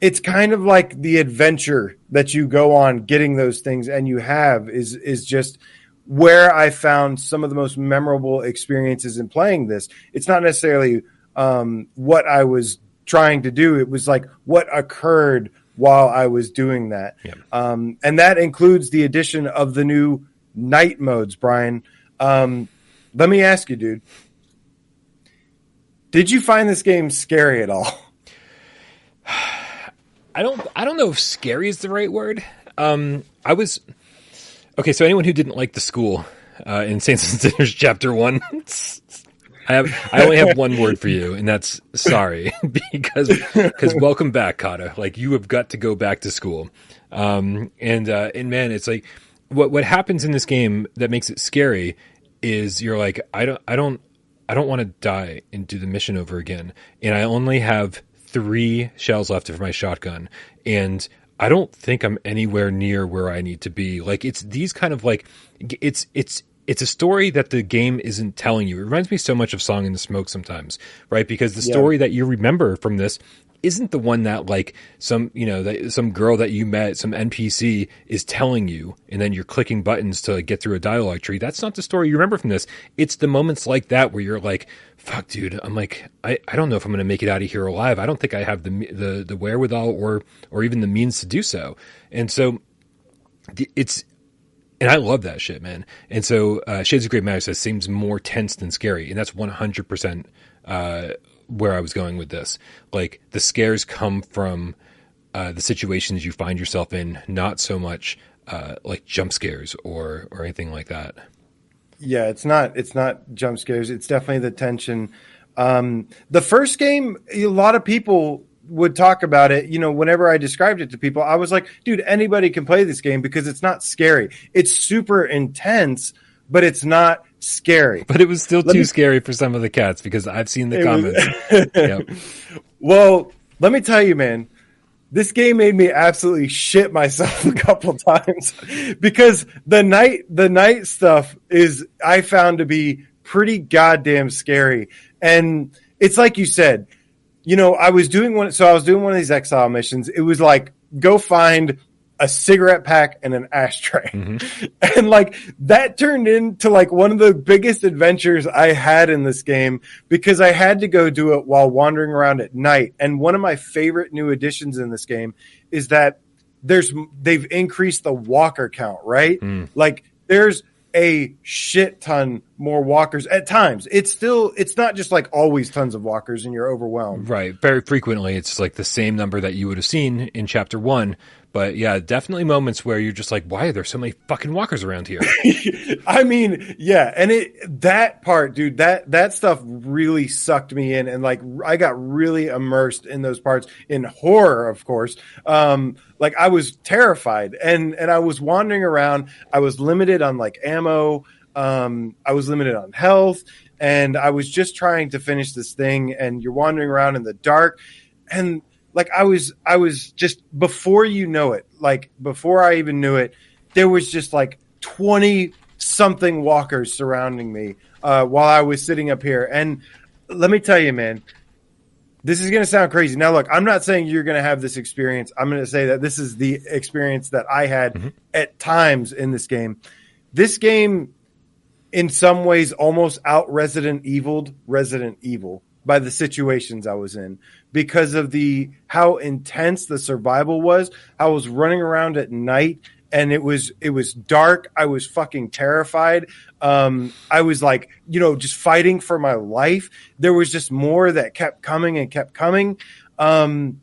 it's kind of like the adventure that you go on getting those things and you have is is just where I found some of the most memorable experiences in playing this. It's not necessarily um, what I was trying to do, it was like what occurred while I was doing that. Yeah. Um, and that includes the addition of the new night modes, Brian. Um, let me ask you, dude. Did you find this game scary at all? I don't I don't know if scary is the right word. Um, I was Okay, so anyone who didn't like the school uh, in Saints and Sinners chapter one, I have I only have one word for you, and that's sorry. Because because welcome back, Kata. Like you have got to go back to school, um, and uh, and man, it's like what what happens in this game that makes it scary is you're like I don't I don't I don't want to die and do the mission over again, and I only have three shells left of my shotgun, and I don't think I'm anywhere near where I need to be. Like it's these kind of like it's it's it's a story that the game isn't telling you. It reminds me so much of Song in the Smoke sometimes, right? Because the story yeah. that you remember from this isn't the one that like some you know that some girl that you met some npc is telling you and then you're clicking buttons to get through a dialogue tree. That's not the story you remember from this. It's the moments like that where you're like fuck dude i'm like i, I don't know if i'm gonna make it out of here alive. I don't think i have the the the wherewithal or or even the means to do so. And so it's and I love that shit, man. And so uh, Shades of Grey Matter says seems more tense than scary, and that's 100% uh, where I was going with this. Like the scares come from uh, the situations you find yourself in, not so much uh, like jump scares or or anything like that. Yeah, it's not it's not jump scares. It's definitely the tension. Um, the first game, a lot of people would talk about it. You know, whenever I described it to people, I was like, "Dude, anybody can play this game because it's not scary. It's super intense, but it's not scary." But it was still let too me... scary for some of the cats because I've seen the it comments. Was... yep. Well, let me tell you, man this game made me absolutely shit myself a couple times because the night the night stuff is I found to be pretty goddamn scary. And it's like you said, you know, I was doing one so I was doing one of these exile missions. It was like go find a cigarette pack and an ashtray. Mm-hmm. And like that turned into like one of the biggest adventures I had in this game because I had to go do it while wandering around at night. And one of my favorite new additions in this game is that there's they've increased the walker count, right? Mm. Like there's a shit ton more walkers at times. It's still it's not just like always tons of walkers and you're overwhelmed. Right. Very frequently it's like the same number that you would have seen in chapter 1, but yeah, definitely moments where you're just like, why are there so many fucking walkers around here? I mean, yeah, and it that part, dude, that that stuff really sucked me in, and like I got really immersed in those parts in horror, of course. Um, like I was terrified, and and I was wandering around. I was limited on like ammo. Um, I was limited on health, and I was just trying to finish this thing. And you're wandering around in the dark, and like I was I was just before you know it, like before I even knew it, there was just like 20 something walkers surrounding me uh, while I was sitting up here. And let me tell you, man, this is going to sound crazy. Now, look, I'm not saying you're going to have this experience. I'm going to say that this is the experience that I had mm-hmm. at times in this game. This game, in some ways, almost out Resident Evil Resident Evil by the situations I was in because of the how intense the survival was. I was running around at night and it was it was dark. I was fucking terrified. Um, I was like, you know, just fighting for my life. There was just more that kept coming and kept coming. Um,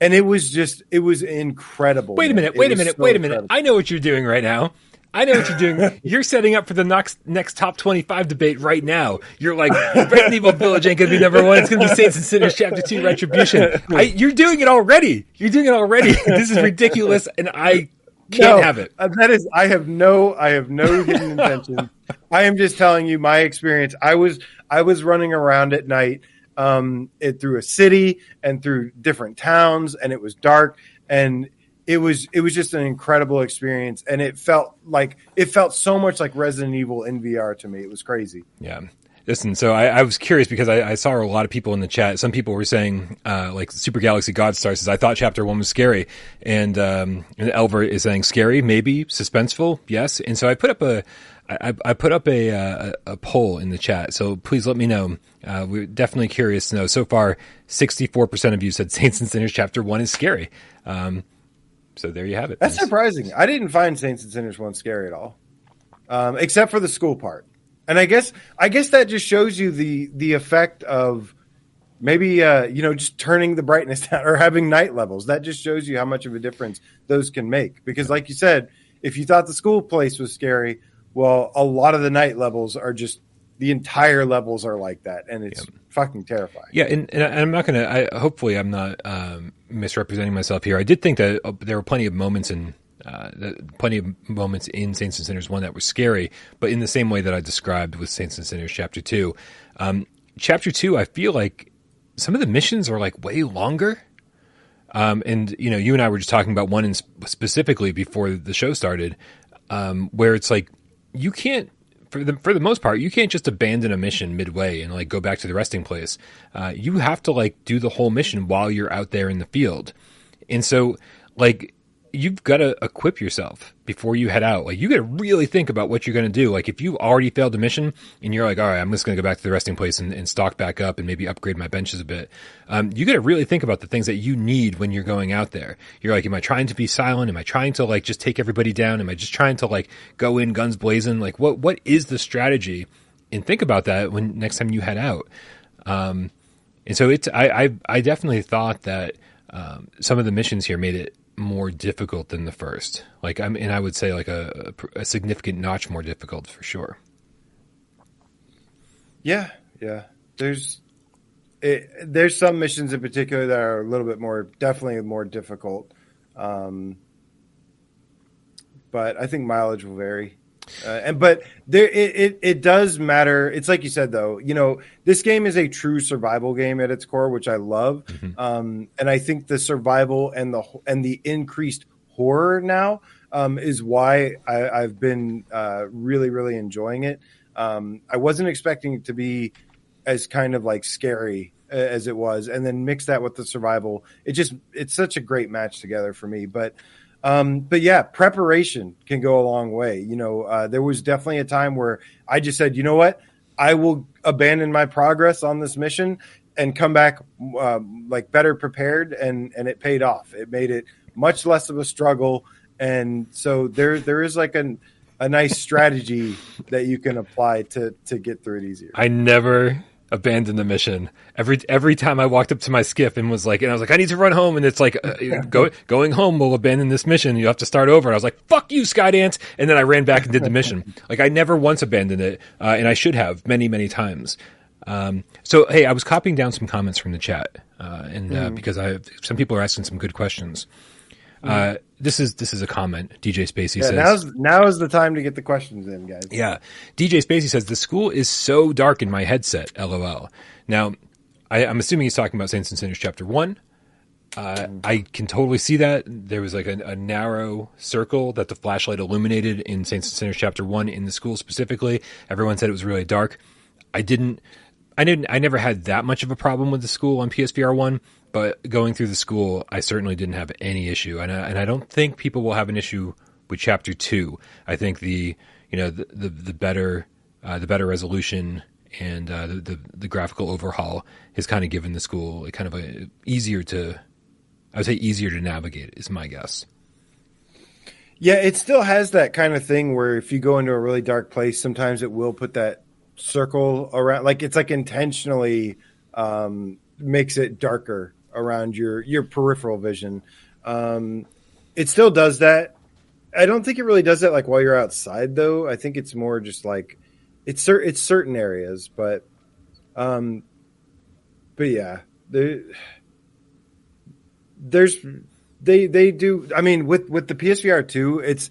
and it was just it was incredible. Wait a minute, wait a minute, so wait a minute. Incredible. I know what you're doing right now. I know what you're doing. You're setting up for the next next top 25 debate right now. You're like, Resident Evil Village ain't gonna be number one. It's gonna be Saints and Sinners Chapter Two Retribution. I, you're doing it already. You're doing it already. This is ridiculous, and I can't no, have it. Uh, that is, I have no, I have no hidden intention. I am just telling you my experience. I was, I was running around at night, um, it through a city and through different towns, and it was dark, and it was it was just an incredible experience and it felt like it felt so much like resident evil in vr to me. It was crazy. Yeah. Listen so i, I was curious because I, I, saw a lot of people in the chat. Some people were saying uh, like super galaxy god star says i thought chapter one was scary and, um, and elver is saying scary maybe? Suspenseful? Yes. And so i put up a I, I put up a, a, a poll in the chat, so please let me know. Uh, we're definitely curious to know. So far, 64% of you said Saints and Sinners Chapter 1 is scary. Um, so there you have it. That's surprising. I didn't find Saints and Sinners one scary at all, um, except for the school part. And I guess I guess that just shows you the the effect of maybe uh, you know just turning the brightness down or having night levels. That just shows you how much of a difference those can make. Because, like you said, if you thought the school place was scary, well, a lot of the night levels are just the entire levels are like that, and it's yeah. fucking terrifying. Yeah, and, and I'm not gonna. I, hopefully, I'm not um, misrepresenting myself here. I did think that uh, there were plenty of moments in. Uh, plenty of moments in Saints and Sinners one that were scary, but in the same way that I described with Saints and Sinners chapter two, um, chapter two, I feel like some of the missions are like way longer. Um, and you know, you and I were just talking about one in specifically before the show started, um, where it's like you can't for the for the most part, you can't just abandon a mission midway and like go back to the resting place. Uh, you have to like do the whole mission while you're out there in the field, and so like you've got to equip yourself before you head out. Like you got to really think about what you're going to do. Like if you've already failed a mission and you're like, all right, I'm just going to go back to the resting place and, and, stock back up and maybe upgrade my benches a bit. Um, you got to really think about the things that you need when you're going out there. You're like, am I trying to be silent? Am I trying to like just take everybody down? Am I just trying to like go in guns blazing? Like what, what is the strategy? And think about that when next time you head out. Um, and so it's, I, I, I definitely thought that, um, some of the missions here made it more difficult than the first. Like I mean, I would say like a, a significant notch more difficult for sure. Yeah, yeah. There's it, there's some missions in particular that are a little bit more, definitely more difficult. Um, but I think mileage will vary. Uh, and but there it, it, it does matter. It's like you said though, you know, this game is a true survival game at its core, which I love. Mm-hmm. Um, and I think the survival and the and the increased horror now um, is why I, have been uh, really really enjoying it. Um, I wasn't expecting it to be as kind of like scary uh, as it was, and then mix that with the survival. It just it's such a great match together for me. But um, but yeah, preparation can go a long way. You know, uh, there was definitely a time where I just said, you know what, I will abandon my progress on this mission and come back um, like better prepared, and and it paid off. It made it much less of a struggle, and so there there is like an a nice strategy that you can apply to to get through it easier. I never abandon the mission. Every every time I walked up to my skiff and was like, and I was like, I need to run home, and it's like, uh, go, going home will abandon this mission. You have to start over. And I was like, fuck you, Skydance, and then I ran back and did the mission. like I never once abandoned it, uh, and I should have many many times. Um, so hey, I was copying down some comments from the chat, uh, and mm. because I some people are asking some good questions. Uh, this is this is a comment. DJ Spacey yeah, says now's now is the time to get the questions in, guys. Yeah, DJ Spacey says the school is so dark in my headset. LOL. Now, I, am assuming he's talking about Saints and Sinners chapter one. Uh, mm. I can totally see that. There was like a, a, narrow circle that the flashlight illuminated in Saints and Sinners chapter one in the school specifically. Everyone said it was really dark. I didn't. I didn't. I never had that much of a problem with the school on PSVR one but going through the school, I certainly didn't have any issue, and I, and I don't think people will have an issue with chapter two. I think the you know the the, the better uh, the better resolution and uh, the, the, the graphical overhaul has kind of given the school a kind of a easier to I would say easier to navigate is my guess. Yeah, it still has that kind of thing where if you go into a really dark place, sometimes it will put that circle around, like it's like intentionally um, makes it darker around your your peripheral vision. Um, it still does that. I don't think it really does that like while you're outside though. I think it's more just like it's cer- it's certain areas, but um, but yeah, there, there's they they do. I mean, with with the PSVR two, it's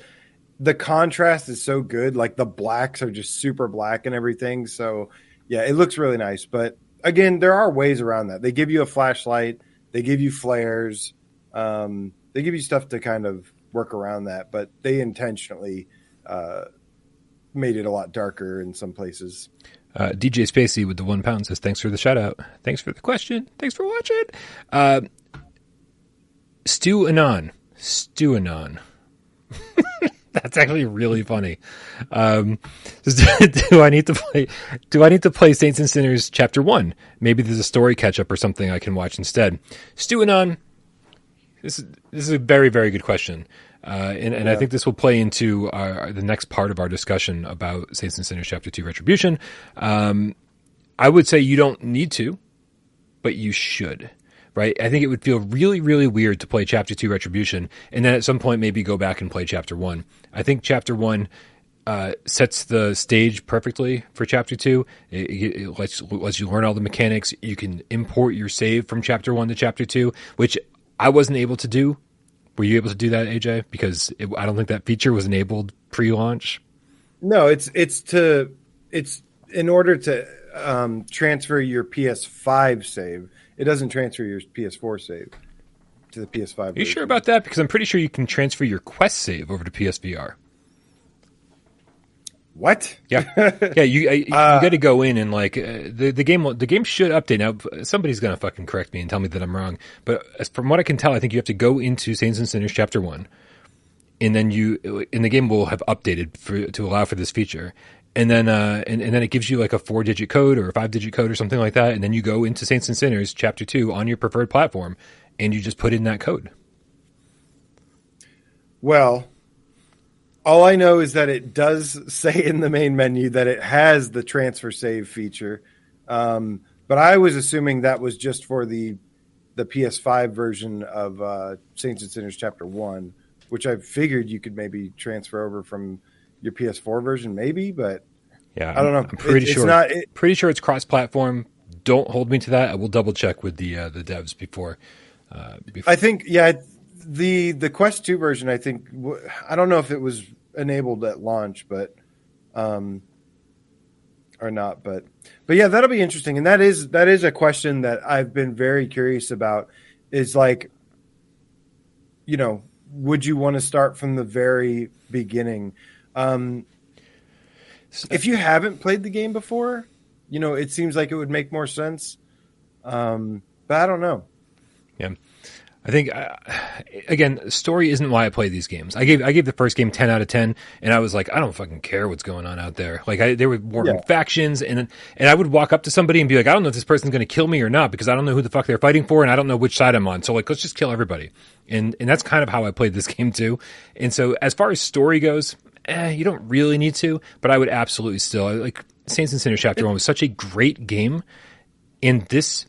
the contrast is so good. Like the blacks are just super black and everything. So yeah, it looks really nice. But again, there are ways around that. They give you a flashlight. They give you flares. Um, they give you stuff to kind of work around that, but they intentionally uh, made it a lot darker in some places. Uh, DJ Spacey with the one pound says, "Thanks for the shout out. Thanks for the question. Thanks for watching." Uh, Stu Anon, Stu Anon. That's actually really funny. Um, do I need to play? Do I need to play Saints and Sinners Chapter One? Maybe there's a story catch up or something I can watch instead. Stu on. This is this is a very very good question, uh, and, and yeah. I think this will play into our, the next part of our discussion about Saints and Sinners Chapter Two Retribution. Um, I would say you don't need to, but you should right? I think it would feel really, really weird to play Chapter Two Retribution and then at some point maybe go back and play Chapter One. I think Chapter One uh, sets the stage perfectly for Chapter Two. It, it, lets, lets you learn all the mechanics. You can import your save from Chapter One to Chapter Two, which I wasn't able to do. Were you able to do that, AJ? Because it, I don't think that feature was enabled pre-launch. No, it's it's to it's in order to um, transfer your PS5 save it doesn't transfer your PS4 save to the PS5. Are you sure about that? Because I'm pretty sure you can transfer your Quest save over to PSVR. What? Yeah, yeah. You you uh, got to go in and like uh, the the game the game should update now. Somebody's gonna fucking correct me and tell me that I'm wrong. But as from what I can tell, I think you have to go into Saints and Sinners Chapter One, and then you in the game will have updated for to allow for this feature and then uh, and, and then it gives you like a four digit code or a five digit code or something like that, and then you go into Saints and Sinners chapter two on your preferred platform, and you just put in that code. Well, all I know is that it does say in the main menu that it has the transfer save feature, um, but I was assuming that was just for the the PS5 version of uh, Saints and Sinners Chapter One, which I figured you could maybe transfer over from your PS4 version, maybe, but Yeah, I don't know. I'm pretty It- sure. It's not. It, pretty sure it's cross-platform. Don't hold me to that. I will double check with the uh, the devs before. Uh, before I think yeah, the the Quest Two version. I think I don't know if it was enabled at launch, but um, or not. But but yeah, that'll be interesting. And that is that is a question that I've been very curious about. Is like, you know, would you want to start from the very beginning? Um, if you haven't played the game before, you know, it seems like it would make more sense. Um, but I don't know. Yeah. I think uh, again, story isn't why I play these games. I gave I gave the first game ten out of ten, and I was like, I don't fucking care what's going on out there. Like, I, there were more Yeah. factions, and and I would walk up to somebody and be like, I don't know if this person's going to kill me or not because I don't know who the fuck they're fighting for, and I don't know which side I'm on. So like, let's just kill everybody. And and that's kind of how I played this game too. And so as far as story goes, eh, you don't really need to, but I would absolutely still like Saints and Sinners Chapter One was such a great game, and this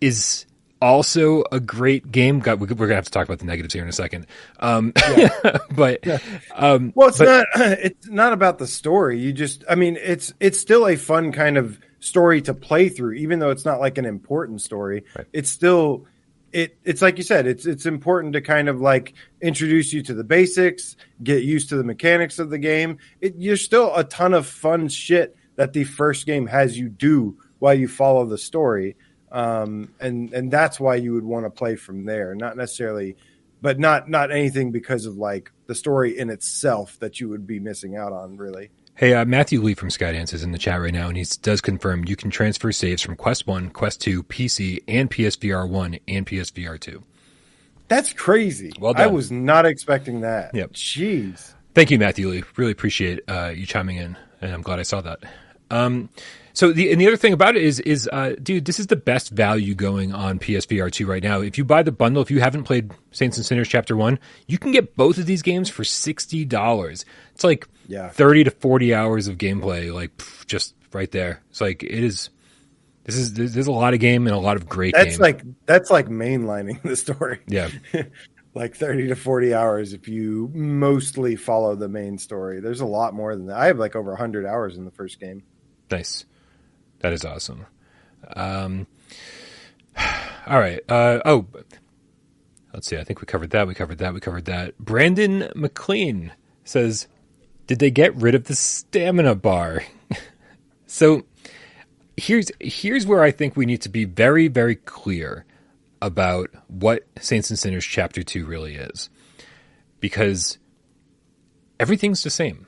is also a great game. God, we- we're gonna have to talk about the negatives here in a second. Um, but um, Well, it's but- not. It's not about the story. You just. I mean, it's it's still a fun kind of story to play through, even though it's not like an important story. Right. It's still. It, it's like you said. It's it's important to kind of like introduce you to the basics, get used to the mechanics of the game. It, you're still a ton of fun shit that the first game has you do while you follow the story, um, and and that's why you would want to play from there, not necessarily but not not anything because of like the story in itself that you would be missing out on really hey, uh, Matthew Lee from Skydance is in the chat right now, and he does confirm you can transfer saves from Quest One, Quest Two, PC, and PSVR One and PSVR Two. that's crazy Well done. i was not expecting that Yep. jeez Thank you, Matthew Lee. Really appreciate uh, you chiming in, and I'm glad I saw that. Um, so the and the other thing about it is is uh, dude, this is the best value going on PSVR two right now. If you buy the bundle, if you haven't played Saints and Sinners Chapter One, you can get both of these games for sixty dollars. It's like Yeah. thirty to forty hours of gameplay, like pff, just right there. It's like it is. This is there's, a lot of game and a lot of great. that's game. like that's like mainlining the story yeah. like 30 to 40 hours if you mostly follow the main story there's a lot more than that i have like over 100 hours in the first game Nice. That is awesome. Um, all right. Uh, oh, let's see. I think we covered that. We covered that. We covered that. Brandon McLean says, "Did they get rid of the stamina bar?" so here's here's where I think we need to be very very clear about what Saints and Sinners Chapter Two really is, because everything's the same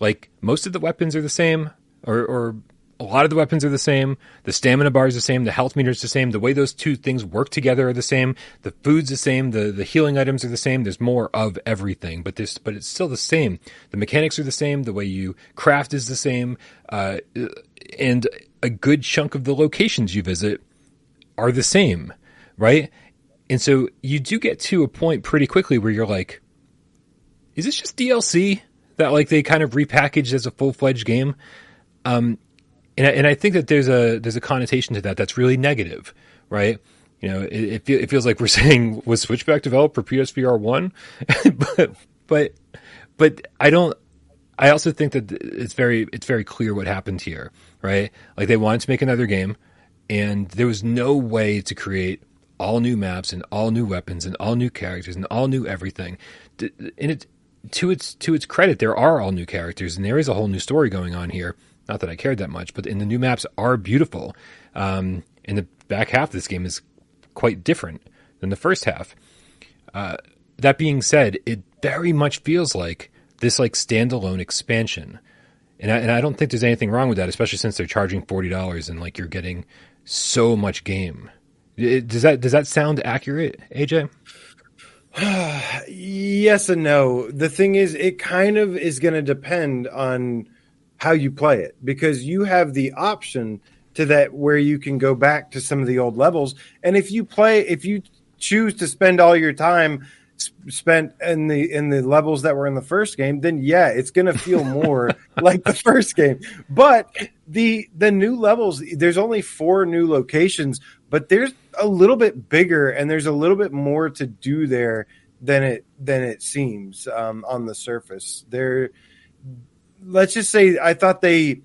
like most of the weapons are the same or, or a lot of the weapons are the same. The stamina bar is the same. The health meter is the same. The way those two things work together are the same. The food's the same. The, the healing items are the same. There's more of everything but this but it's still the same. The mechanics are the same. The way you craft is the same. Uh, and a good chunk of the locations you visit are the same right? And so you do get to a point pretty quickly where you're like is this just DLC that like they kind of repackaged as a full fledged game? Um, and I, and I think that there's a there's a connotation to that that's really negative, right? You know, it, it, feel, it feels like we're saying was Switchback developed for PSVR one, but but but I don't. I also think that it's very it's very clear what happened here, right? Like they wanted to make another game, and there was no way to create all new maps and all new weapons and all new characters and all new everything. And it to its to its credit, there are all new characters and there is a whole new story going on here. Not that I cared that much, but and the new maps are beautiful. Um, and the back half of this game is quite different than the first half. Uh, that being said, it very much feels like this like standalone expansion, and I, and I don't think there's anything wrong with that, especially since they're charging forty dollars and like you're getting so much game. It- does that does that sound accurate, AJ? Yes and no. The thing is, it kind of is going to depend on how you play it because you have the option to that where you can go back to some of the old levels. And if you play, if you choose to spend all your time spent in the in the levels that were in the first game, then yeah, it's going to feel more like the first game. But the the new levels, there's only four new locations, but there's a little bit bigger and there's a little bit more to do there than it than it seems um, on the surface. There, let's just say I thought they,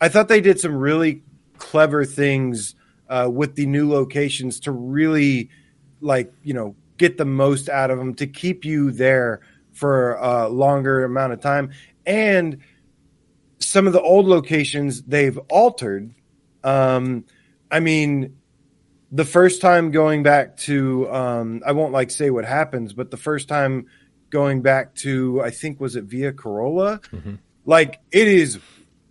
I thought they did some really clever things uh, with the new locations to really, like you know, get the most out of them to keep you there for a longer amount of time. And some of the old locations they've altered. Um, I mean, the first time going back to, um, I won't like say what happens, but the first time going back to, I think was it Via Corolla, mm-hmm. Like it is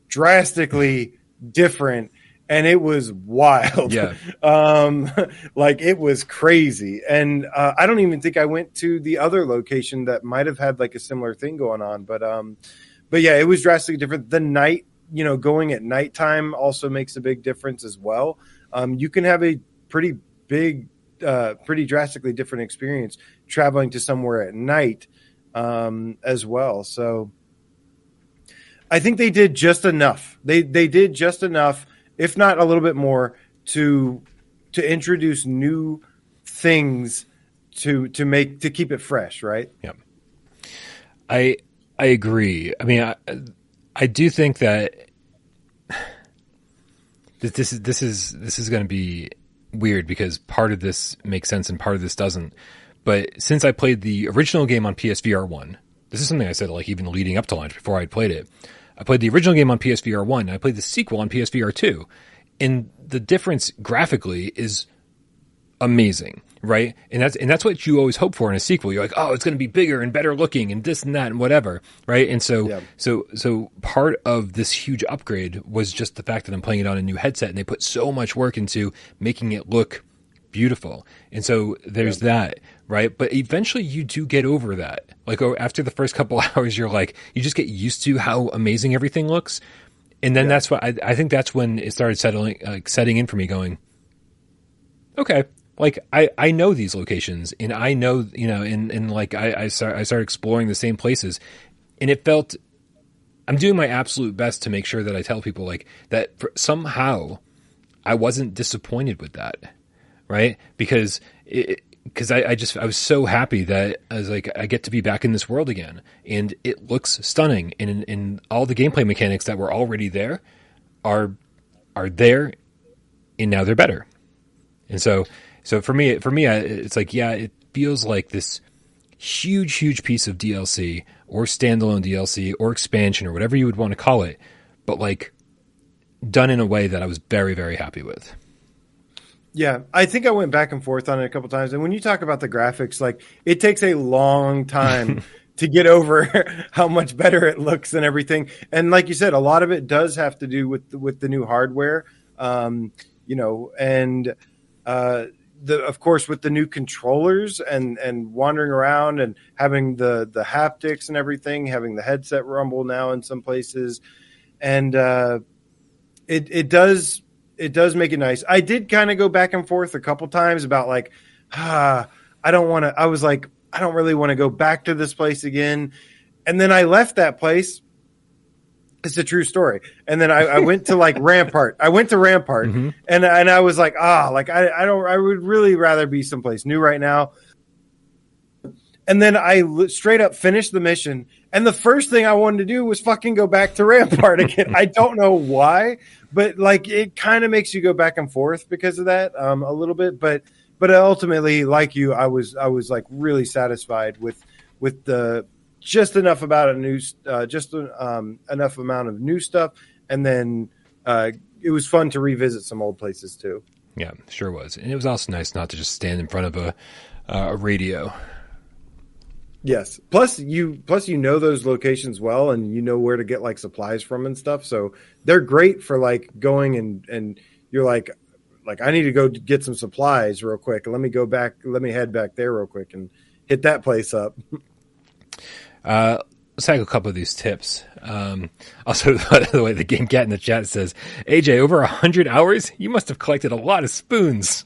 drastically different and it was wild. Yeah. Um, like it was crazy. And uh, I don't even think I went to the other location that might have had like a similar thing going on. But um, but yeah, it was drastically different. The night, you know, going at nighttime also makes a big difference as well. Um, you can have a pretty big, uh, pretty drastically different experience traveling to somewhere at night um, as well. So I think they did just enough. They they did just enough if not a little bit more, to to introduce new things to to make to keep it fresh, right? Yeah. I I agree. I mean, I, I do think that this is this is this is going to be weird because part of this makes sense and part of this doesn't. But since I played the original game on PSVR one, this is something I said like even leading up to launch before I'd played it. I played the original game on PSVR 1, and I played the sequel on PSVR 2. And the difference graphically is amazing, right? And that's and that's what you always hope for in a sequel. You're like, "Oh, it's going to be bigger and better looking and this and that and whatever." Right? And so yeah. so so part of this huge upgrade was just the fact that I'm playing it on a new headset and they put so much work into making it look beautiful. And so there's yeah. that right? But eventually you do get over that. Like oh, after the first couple hours, you're like, you just get used to how amazing everything looks. And then yeah. that's what I, I, think that's when it started settling, like setting in for me going, okay, like I, I know these locations and I know, you know, and, and like I, I start, I started exploring the same places and it felt, I'm doing my absolute best to make sure that I tell people like that for, somehow I wasn't disappointed with that. Right. Because it, because I, I, just I was so happy that I was like I get to be back in this world again, and it looks stunning, and, and all the gameplay mechanics that were already there are are there, and now they're better, and so so for me for me it's like yeah it feels like this huge huge piece of DLC or standalone DLC or expansion or whatever you would want to call it, but like done in a way that I was very very happy with. Yeah, I think I went back and forth on it a couple times. And when you talk about the graphics, like it takes a long time to get over how much better it looks and everything. And like you said, a lot of it does have to do with with the new hardware. Um, you know, and uh, the of course with the new controllers and and wandering around and having the the haptics and everything, having the headset rumble now in some places, and uh, it it does it does make it nice. I did kind of go back and forth a couple times about like, ah, I don't want to. I was like, I don't really want to go back to this place again. And then I left that place. It's a true story. And then I, I went to like Rampart. I went to Rampart, mm-hmm. and and I was like, ah, like I, I don't. I would really rather be someplace new right now. And then I straight up finished the mission. And the first thing I wanted to do was fucking go back to Rampart again. I don't know why, but like it kind of makes you go back and forth because of that um, a little bit. But but ultimately, like you, I was I was like really satisfied with with the just enough about a new uh, just um, enough amount of new stuff, and then uh, it was fun to revisit some old places too. Yeah, sure was, and it was also nice not to just stand in front of a uh, a radio Yes. Plus you plus you know those locations well and you know where to get like supplies from and stuff. So they're great for like going and and you're like like I need to go get some supplies real quick. Let me go back let me head back there real quick and hit that place up. uh let's take a couple of these tips. Um, also, by the way, the Game Cat in the chat says, AJ, over a hundred hours, you must have collected a lot of spoons.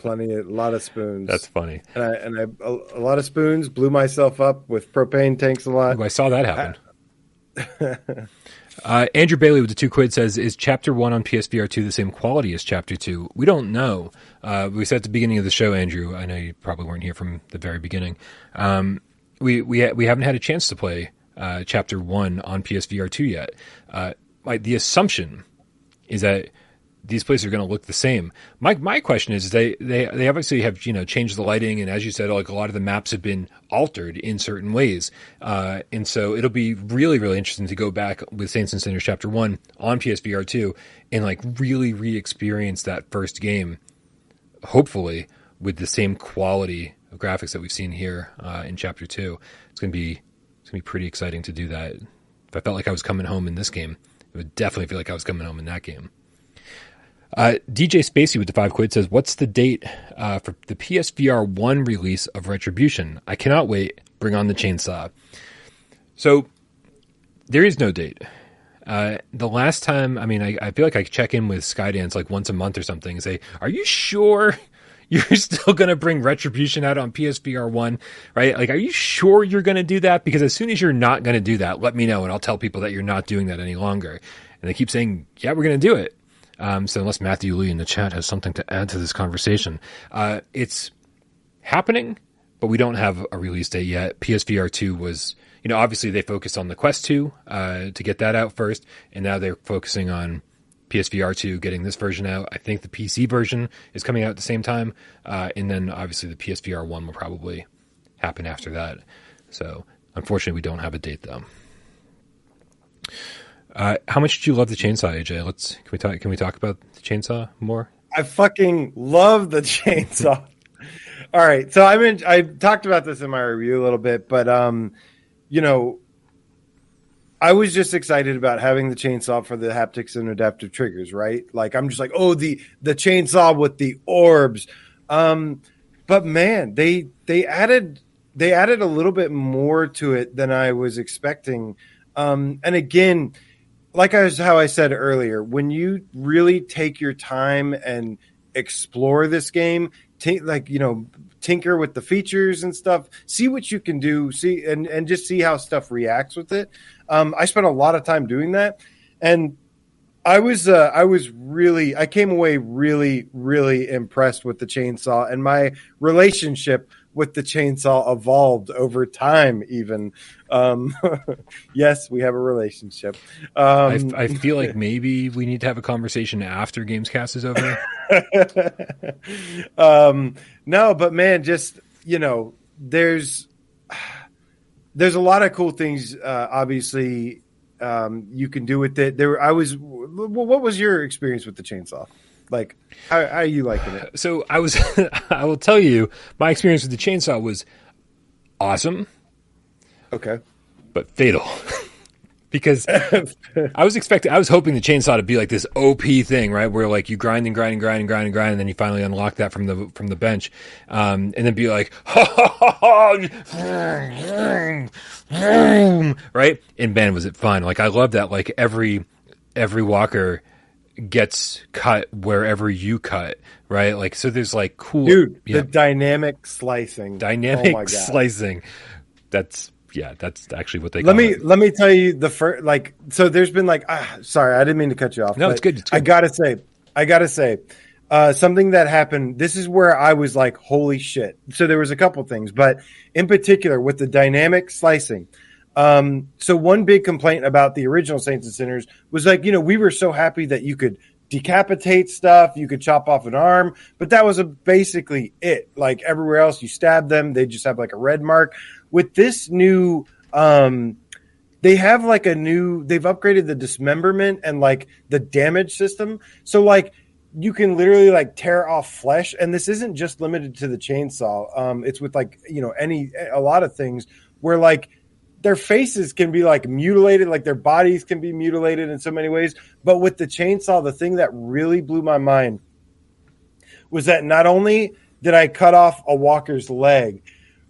Plenty, a lot of spoons. That's funny. and I and I a, a lot of spoons. Blew myself up with propane tanks a lot. Ooh, I saw that happen. uh, Andrew Bailey with the two quid says, "Is Chapter One on PSVR two the same quality as Chapter Two? We don't know. Uh, we said at the beginning of the show, Andrew. I know you probably weren't here from the very beginning. Um, we we ha- we haven't had a chance to play uh, Chapter One on PSVR two yet. Uh, like the assumption is that these places are going to look the same. My my question is they they they obviously have you know changed the lighting and as you said like a lot of the maps have been altered in certain ways. Uh, and so it'll be really really interesting to go back with Saints and Sinners Chapter 1 on PSVR 2 and like really re-experience that first game hopefully with the same quality of graphics that we've seen here uh, in Chapter 2. It's to be it's going to be pretty exciting to do that. If I felt like I was coming home in this game, it would definitely feel like I was coming home in that game. Uh, DJ Spacey with the five quid says, "What's the date uh, for the PSVR one release of Retribution? I cannot wait. Bring on the chainsaw." So there is no date. Uh, the last time, I mean, I, I feel like I check in with Skydance like once a month or something and say, "Are you sure you're still going to bring Retribution out on PSVR one? Right? Like, are you sure you're going to do that? Because as soon as you're not going to do that, let me know and I'll tell people that you're not doing that any longer." And they keep saying, "Yeah, we're going to do it." Um, so unless Matthew Lee in the chat has something to add to this conversation, uh, it's happening, but we don't have a release date yet. PSVR two was, you know, obviously they focused on the Quest two uh, to get that out first, and now they're focusing on PSVR two getting this version out. I think the PC version is coming out at the same time, uh, and then obviously the PSVR one will probably happen after that. So unfortunately, we don't have a date though. Uh, how much did you love the chainsaw, AJ? Let's can we talk? Can we talk about the chainsaw more? I fucking love the chainsaw. All right, so I mean, I talked about this in my review a little bit, but um, you know, I was just excited about having the chainsaw for the haptics and adaptive triggers, right? Like I'm just like, oh, the the chainsaw with the orbs. Um, but man, they they added they added a little bit more to it than I was expecting. Um, and again, like I was how I said earlier, when you really take your time and explore this game, t- like you know, tinker with the features and stuff, see what you can do, see and and just see how stuff reacts with it. Um, I spent a lot of time doing that, and I was uh, I was really I came away really really impressed with the chainsaw and my relationship with the chainsaw evolved over time even. Um, yes we have a relationship. Um, I, I, feel like maybe we need to have a conversation after gamescast is over. Um, no but man just you know there's there's a lot of cool things uh, obviously um, you can do with it. There i was what was your experience with the chainsaw like, how, how are you liking it? So I was, I will tell you, my experience with the chainsaw was awesome. Okay. But fatal. because I was expecting, I was hoping the chainsaw to be like this OP thing, right? Where like you grind and grind and grind and grind and grind, and then you finally unlock that from the from the bench, um, and then be like, right? And man, was it fun! Like I love that. Like every every walker gets cut wherever you cut, right? Like so there's like cool Dude, yeah. the dynamic slicing. Dynamic oh slicing. That's yeah, that's actually what they Let me it. let me tell you the first like so there's been like ah, sorry, I didn't mean to cut you off. No, it's good, it's good. I got to say I got to say uh, something that happened. This is where I was like, "Holy shit!" So there was a couple things, but in particular with the dynamic slicing, um, so one big complaint about the original Saints and Sinners was like, you know, we were so happy that you could decapitate stuff, you could chop off an arm, but that was a, basically it. Like everywhere else, you stab them, they just have like a red mark. With this new, um, they have like a new, they've upgraded the dismemberment and like the damage system. So like you can literally like tear off flesh, and this isn't just limited to the chainsaw. Um, it's with like you know any a lot of things where like their faces can be like mutilated, like their bodies can be mutilated in so many ways. But with the chainsaw, the thing that really blew my mind was that not only did I cut off a walker's leg,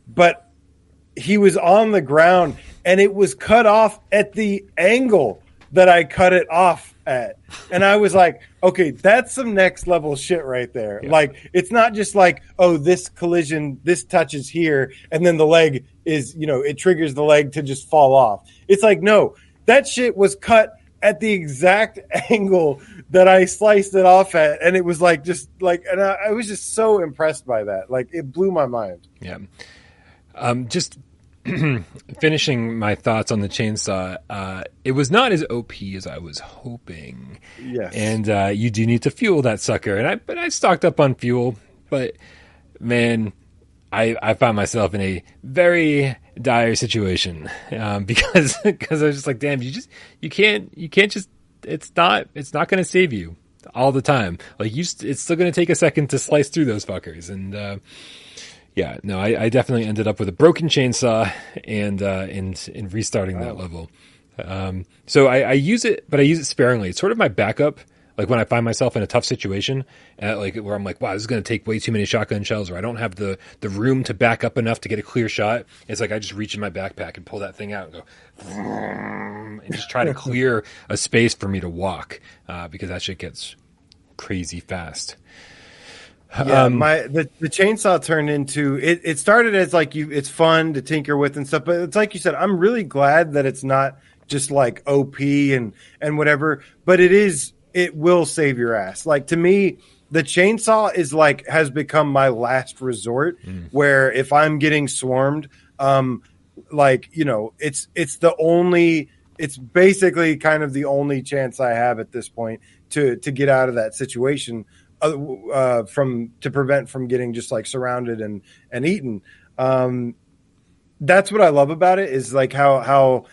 but he was on the ground and it was cut off at the angle that I cut it off at. And I was like, okay, that's some next level shit right there. Yeah. Like, it's not just like, oh, this collision, this touches here, and then the leg is, you know, it triggers the leg to just fall off. It's like, no, that shit was cut at the exact angle that I sliced it off at. And it was like, just like, and I, I was just so impressed by that. Like, it blew my mind. Yeah. Um, just finishing my thoughts on the chainsaw, uh, it was not as OP as I was hoping. Yes, and uh, you do need to fuel that sucker, and I but I stocked up on fuel, but man, I I found myself in a very dire situation um, because because I was just like, damn, you just you can't you can't just it's not it's not going to save you all the time. Like you, it's still going to take a second to slice through those fuckers, and. Uh, yeah, no, I, I, definitely ended up with a broken chainsaw and uh, and in restarting oh. that level. Um, so I, I, use it, but I use it sparingly. It's sort of my backup. Like when I find myself in a tough situation, uh, like where I'm like, wow, this is going to take way too many shotgun shells, or I don't have the the room to back up enough to get a clear shot. It's like I just reach in my backpack and pull that thing out and go, and just try to clear a space for me to walk uh, because that shit gets crazy fast. Yeah, um, my the, the chainsaw turned into it. It started as like you, it's fun to tinker with and stuff, but it's like you said. I'm really glad that it's not just like OP and and whatever, but it is. It will save your ass. Like to me, the chainsaw is like has become my last resort. Mm. Where if I'm getting swarmed, um, like you know, it's it's the only. It's basically kind of the only chance I have at this point to to get out of that situation uh, from to prevent from getting just like surrounded and and eaten. Um, that's what I love about it is like how how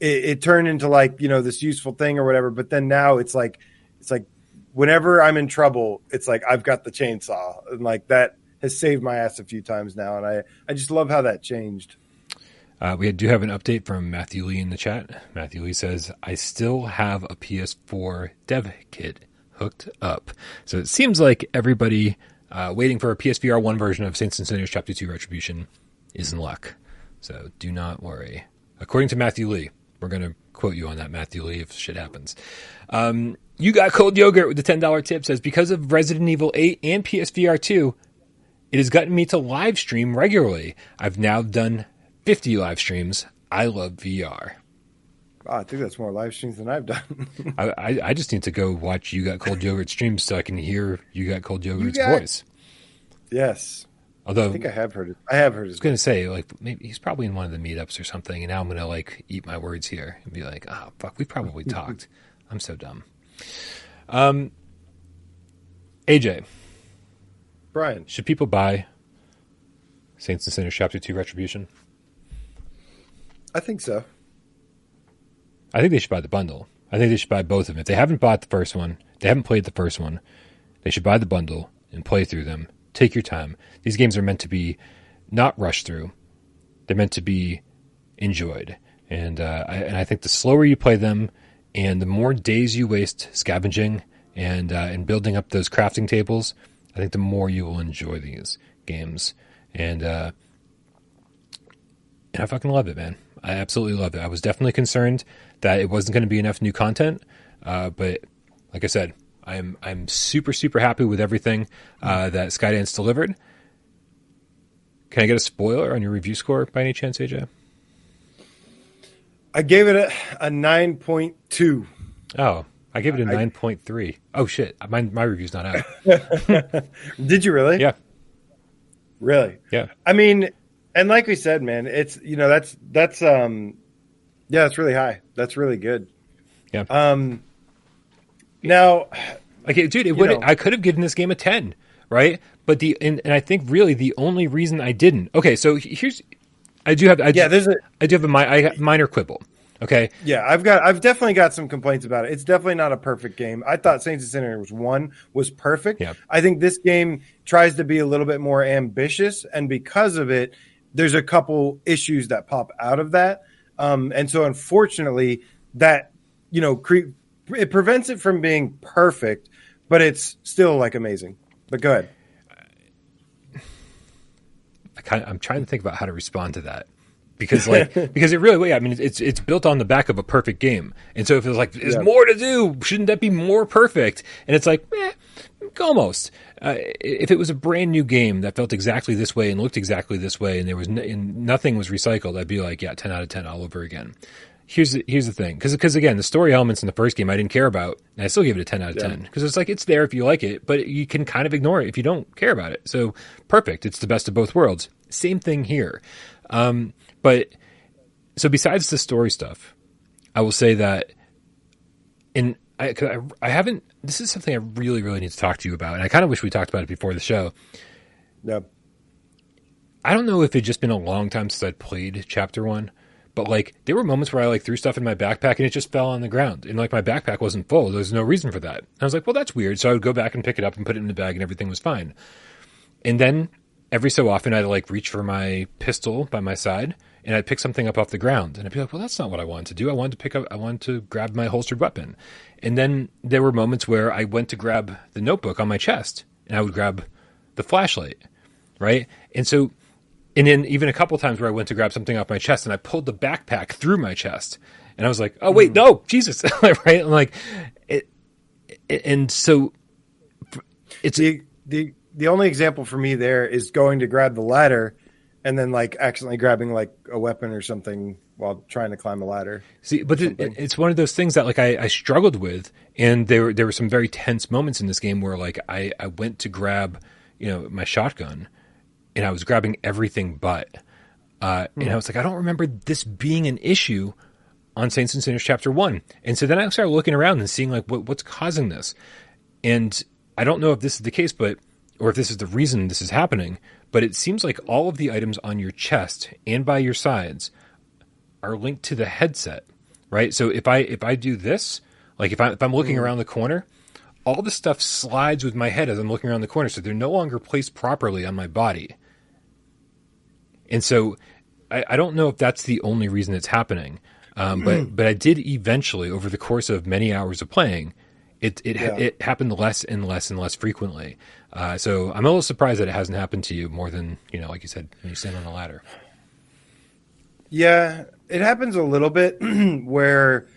it, it, turned into like you know this useful thing or whatever. But then now it's like it's like whenever I'm in trouble, it's like I've got the chainsaw and like that has saved my ass a few times now, and I I just love how that changed. Uh, we do have an update from Matthew Lee in the chat. Matthew Lee says, I still have a PS4 dev kit hooked up. So it seems like everybody uh, waiting for a PSVR 1 version of Saints and Sinners Chapter 2 Retribution is in luck. So do not worry. According to Matthew Lee, we're going to quote you on that, Matthew Lee, if shit happens. Um, You Got Cold Yogurt with the $10 tip says, because of Resident Evil 8 and PSVR 2, it has gotten me to live stream regularly. I've now done 50 live streams. I love VR. Oh, I think that's more live streams than I've done. I, I just need to go watch You Got Cold Yogurt streams so I can hear You Got Cold Yogurt's got, voice. Yes. Although I think I have heard it. I have heard it. I was going to say like maybe he's probably in one of the meetups or something, and now I'm going to like eat my words here and be like, oh fuck, we probably talked. I'm so dumb. Um, AJ, Brian, should people buy Saints and Sinners Chapter Two Retribution? I think so. I think they should buy the bundle. I think they should buy both of them. If they haven't bought the first one, they haven't played the first one, they should buy the bundle and play through them. Take your time. These games are meant to be not rushed through. They're meant to be enjoyed. And uh, I, and I think the slower you play them, and the more days you waste scavenging and uh, and building up those crafting tables, I think the more you will enjoy these games. And uh, and I fucking love it, man. I absolutely love it. I was definitely concerned that it wasn't going to be enough new content, uh, but like I said, I'm I'm super super happy with everything uh, that Skydance delivered. Can I get a spoiler on your review score by any chance, AJ? I gave it a, a nine point two. Oh, I gave it a nine point three. Oh shit, my my review's not out. Did you really? Yeah. Really? Yeah. I mean, and like we said, man, it's you know that's that's um yeah, it's really high. That's really good. Yeah. Um. Now, like, dude, it would I could have given this game a ten, right? But the and, and I think really the only reason I didn't. Okay, so here's I do have I yeah there's a I do have a I minor quibble. Okay. Yeah, I've got I've definitely got some complaints about it. It's definitely not a perfect game. I thought Saints and Sinners one was perfect. Yeah. I think this game tries to be a little bit more ambitious, and because of it, there's a couple issues that pop out of that. Um, and so, unfortunately, that you know, cre- it prevents it from being perfect, but it's still like amazing. But go ahead. I kind of, I'm trying to think about how to respond to that because like because it really I mean it's it's built on the back of a perfect game, and so if it's like there's Yeah. more to do, shouldn't that be more perfect? And it's like eh, almost. Uh, if it was a brand new game that felt exactly this way and looked exactly this way, and there was n- and nothing was recycled, I'd be like, yeah, ten out of ten all over again. Here's the, here's the thing, because because again, the story elements in the first game I didn't care about, and I still give it a ten out of ten because it's like it's there if you like it, but you can kind of ignore it if you don't care about it. So perfect, it's the best of both worlds. Same thing here, um, but so besides the story stuff, I will say that in I, 'cause I I haven't. This is something I really really need to talk to you about, and I kind of wish we talked about it before the show. Yeah. I don't know if it's just been a long time since I'd played chapter one, but like there were moments where I like threw stuff in my backpack and it just fell on the ground, and like my backpack wasn't full. There's no reason for that. And I was like, well, that's weird. So I would go back and pick it up and put it in the bag, and everything was fine. And then every so often I'd like reach for my pistol by my side and I'd pick something up off the ground and I'd be like, well, that's not what I wanted to do. I wanted to pick up, I wanted to grab my holstered weapon. And then there were moments where I went to grab the notebook on my chest and I would grab the flashlight. Right. And so, and then even a couple times where I went to grab something off my chest and I pulled the backpack through my chest and I was like, oh, wait, hmm. no, Jesus. right. I'm like, it, it- and so it's, the the the only example for me there is going to grab the ladder and then like accidentally grabbing like a weapon or something while trying to climb a ladder. See, but it, it's one of those things that like I, I struggled with, and there were- there were some very tense moments in this game where like I I went to grab you know my shotgun, and I was grabbing everything but, uh, and I was like I don't remember this being an issue on Saints and Sinners chapter one, and so then I started looking around and seeing like what what's causing this, and I don't know if this is the case, but or if this is the reason this is happening, but it seems like all of the items on your chest and by your sides are linked to the headset, right? So if I if I do this, like if I if I'm looking around the corner, all the stuff slides with my head as I'm looking around the corner, so they're no longer placed properly on my body. And so I, I don't know if that's the only reason it's happening, um, but but I did eventually over the course of many hours of playing. It it, Yeah. it happened less and less and less frequently. Uh, so I'm a little surprised that it hasn't happened to you more than you know, like you said, when you stand on a ladder. Yeah, it happens a little bit where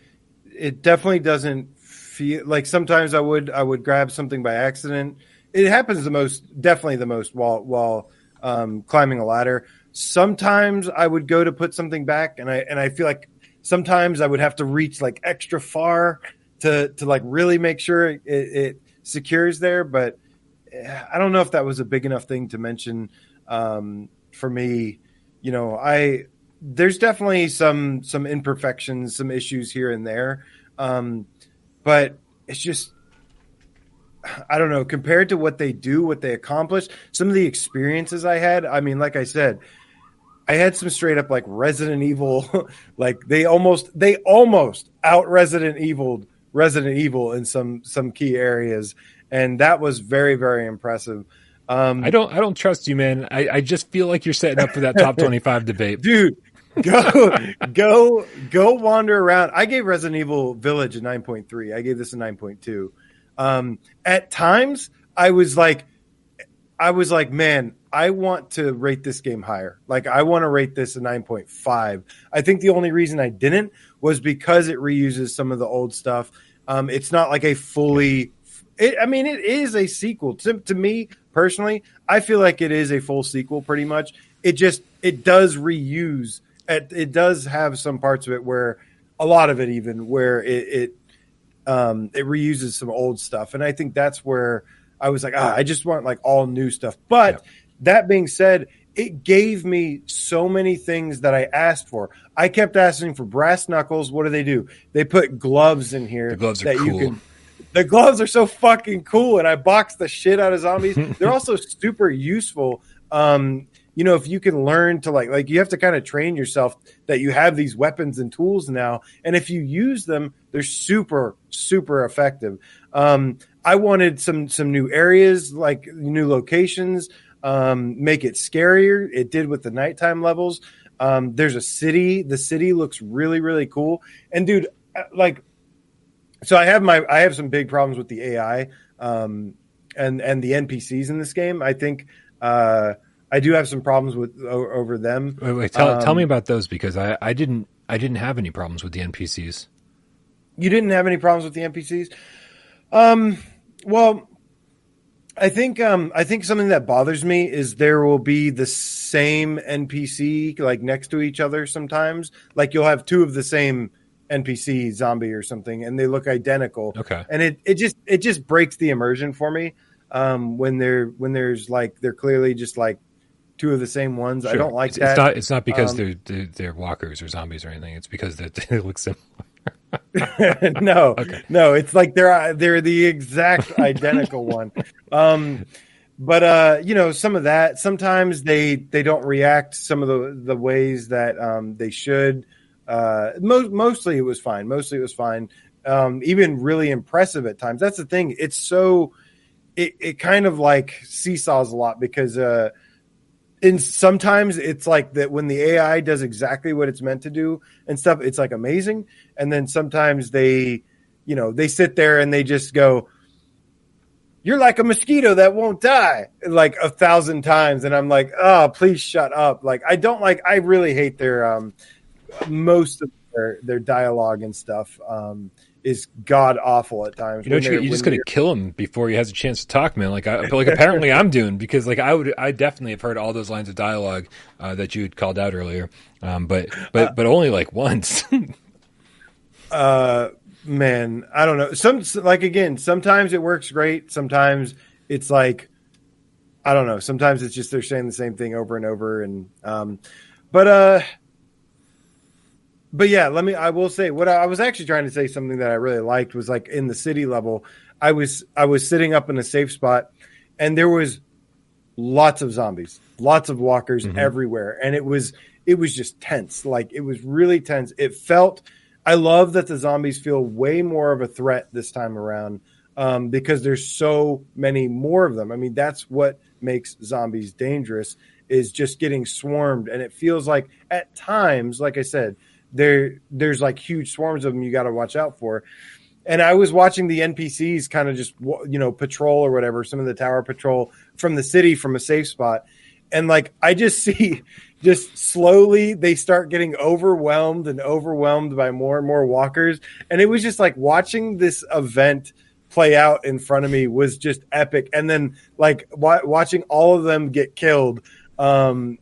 it definitely doesn't feel like sometimes I would I would grab something by accident. It happens the most definitely the most while while um, climbing a ladder. Sometimes I would go to put something back and I and I feel like sometimes I would have to reach like extra far to to like really make sure it, it secures there, but eh, I don't know if that was a big enough thing to mention um, for me. You know, I there's definitely some some imperfections, some issues here and there, um, but it's just I don't know compared to what they do, what they accomplish, some of the experiences I had. I mean, like I said, I had some straight up like Resident Evil, like they almost they almost out Resident Evil Resident Evil in some some key areas, and that was very very impressive. Um, I don't I don't trust you, man. I, I just feel like you're setting up for that top twenty five debate. dude go go go wander around i gave resident evil village a 9.3 i gave this a 9.2 um, at times i was like i was like man i want to rate this game higher like i want to rate this a 9.5 i think the only reason i didn't was because it reuses some of the old stuff. Um, it's not like a fully it, i mean it is a sequel. To, to me personally i feel like it is a full sequel pretty much. It just it does reuse it, it does have some parts of it where a lot of it even where it it, um, it reuses some old stuff. And i think that's where i was like ah, i just want like all new stuff. But that being said it gave me so many things that i asked for. I kept asking for brass knuckles. What do they do? They put gloves in here The gloves are that cool. you can the gloves are so fucking cool and i boxed the shit out of zombies. They're also super useful. Um you know if you can learn to like like you have to kind of train yourself that you have these weapons and tools now and if you use them they're super super effective. Um i wanted some some new areas like new locations um make it scarier it did with the nighttime levels um there's a city the city looks really really cool and dude uh, like so I have my I have some big problems with the AI um, and and the NPCs in this game. I think uh, I do have some problems with o- over them. Wait, wait, tell, tell Um, me about those because I, I didn't I didn't have any problems with the NPCs. You didn't have any problems with the NPCs. Um, well, I think um, I think something that bothers me is there will be the same NPC like next to each other sometimes. Like you'll have two of the same NPC zombie or something, and they look identical. Okay. and it, it just it just breaks the immersion for me um, when they're when there's like they're clearly just like two of the same ones. I don't like it's, that. It's not it's not because Um, they're, they're they're walkers or zombies or anything. It's because they, they look similar. no, Okay. no, it's like they're they're the exact identical one. Um, but uh, you know, some of that sometimes they they don't react some of the the ways that um, they should. Uh, most mostly it was fine. Mostly it was fine. Um, even really impressive at times. That's the thing. It's so it it kind of like seesaws a lot because uh and sometimes it's like that when the AI does exactly what it's meant to do and stuff, it's like amazing. And then sometimes they, you know, they sit there and they just go, You're like a mosquito that won't die like a thousand times. And I'm like, Oh, please shut up. Like, I don't like, I really hate their, um, most of their, their dialogue and stuff, um, is god awful at times. You know, you, you just got to kill him before he has a chance to talk, man. Like I, like apparently I'm doing because like I would, I definitely have heard all those lines of dialogue uh, that you had called out earlier, um, but but but only like once. uh man i don't know some like again sometimes it works great sometimes it's like i don't know sometimes it's just they're saying the same thing over and over and um but uh but yeah let me i will say what I, I was actually trying to say something that i really liked was like in the city level i was i was sitting up in a safe spot and there was lots of zombies lots of walkers everywhere and it was it was just tense. Like it was really tense. It felt i love that the zombies feel way more of a threat this time around um, because there's so many more of them. I mean that's what makes zombies dangerous is just getting swarmed and it feels like at times like i said there there's like huge swarms of them you got to watch out for. And I was watching the NPCs kind of just you know patrol or whatever, some of the tower patrol from the city from a safe spot, and like I just see, just slowly they start getting overwhelmed and overwhelmed by more and more walkers, and it was just like watching this event play out in front of me was just epic, and then like wa- watching all of them get killed. Um,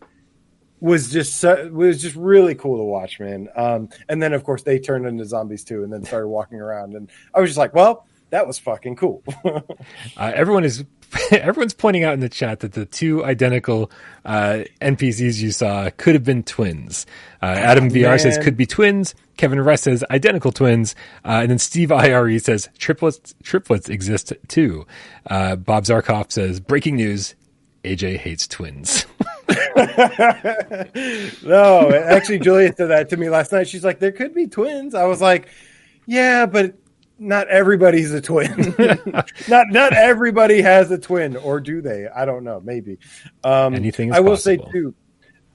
was just so, was just really cool to watch, man. Um, and then of course they turned into zombies too, and then started walking around, and I was just like, well, that was fucking cool. Uh, everyone is everyone's pointing out in the chat that the two identical uh, NPCs you saw could have been twins. Uh, Adam VR says could be twins. Kevin Rest says identical twins, uh, and then Steve IRE says triplets triplets exist too. Uh, Bob Zarkov says breaking news: AJ hates twins. no, actually, Julia said that to me last night. She's like, there could be twins. I was like, yeah, but not everybody's a twin. not not everybody has a twin, or do they? I don't know. Maybe. Um, Anything I will possible. say too.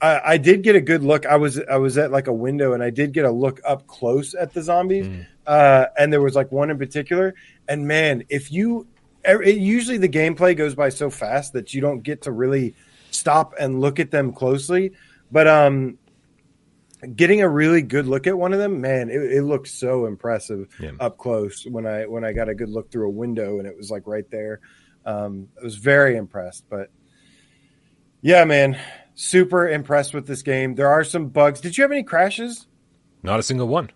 I, I did get a good look. I was I was at like a window, and I did get a look up close at the zombies. Mm. Uh, and there was like one in particular. And man, if you it, usually the gameplay goes by so fast that you don't get to really stop and look at them closely. But um, getting a really good look at one of them, man, it, it looked so impressive Yeah. up close when I when I got a good look through a window and it was like right there. Um, I was very impressed. But yeah, man, super impressed with this game. There are some bugs. Did you have any crashes? Not a single one.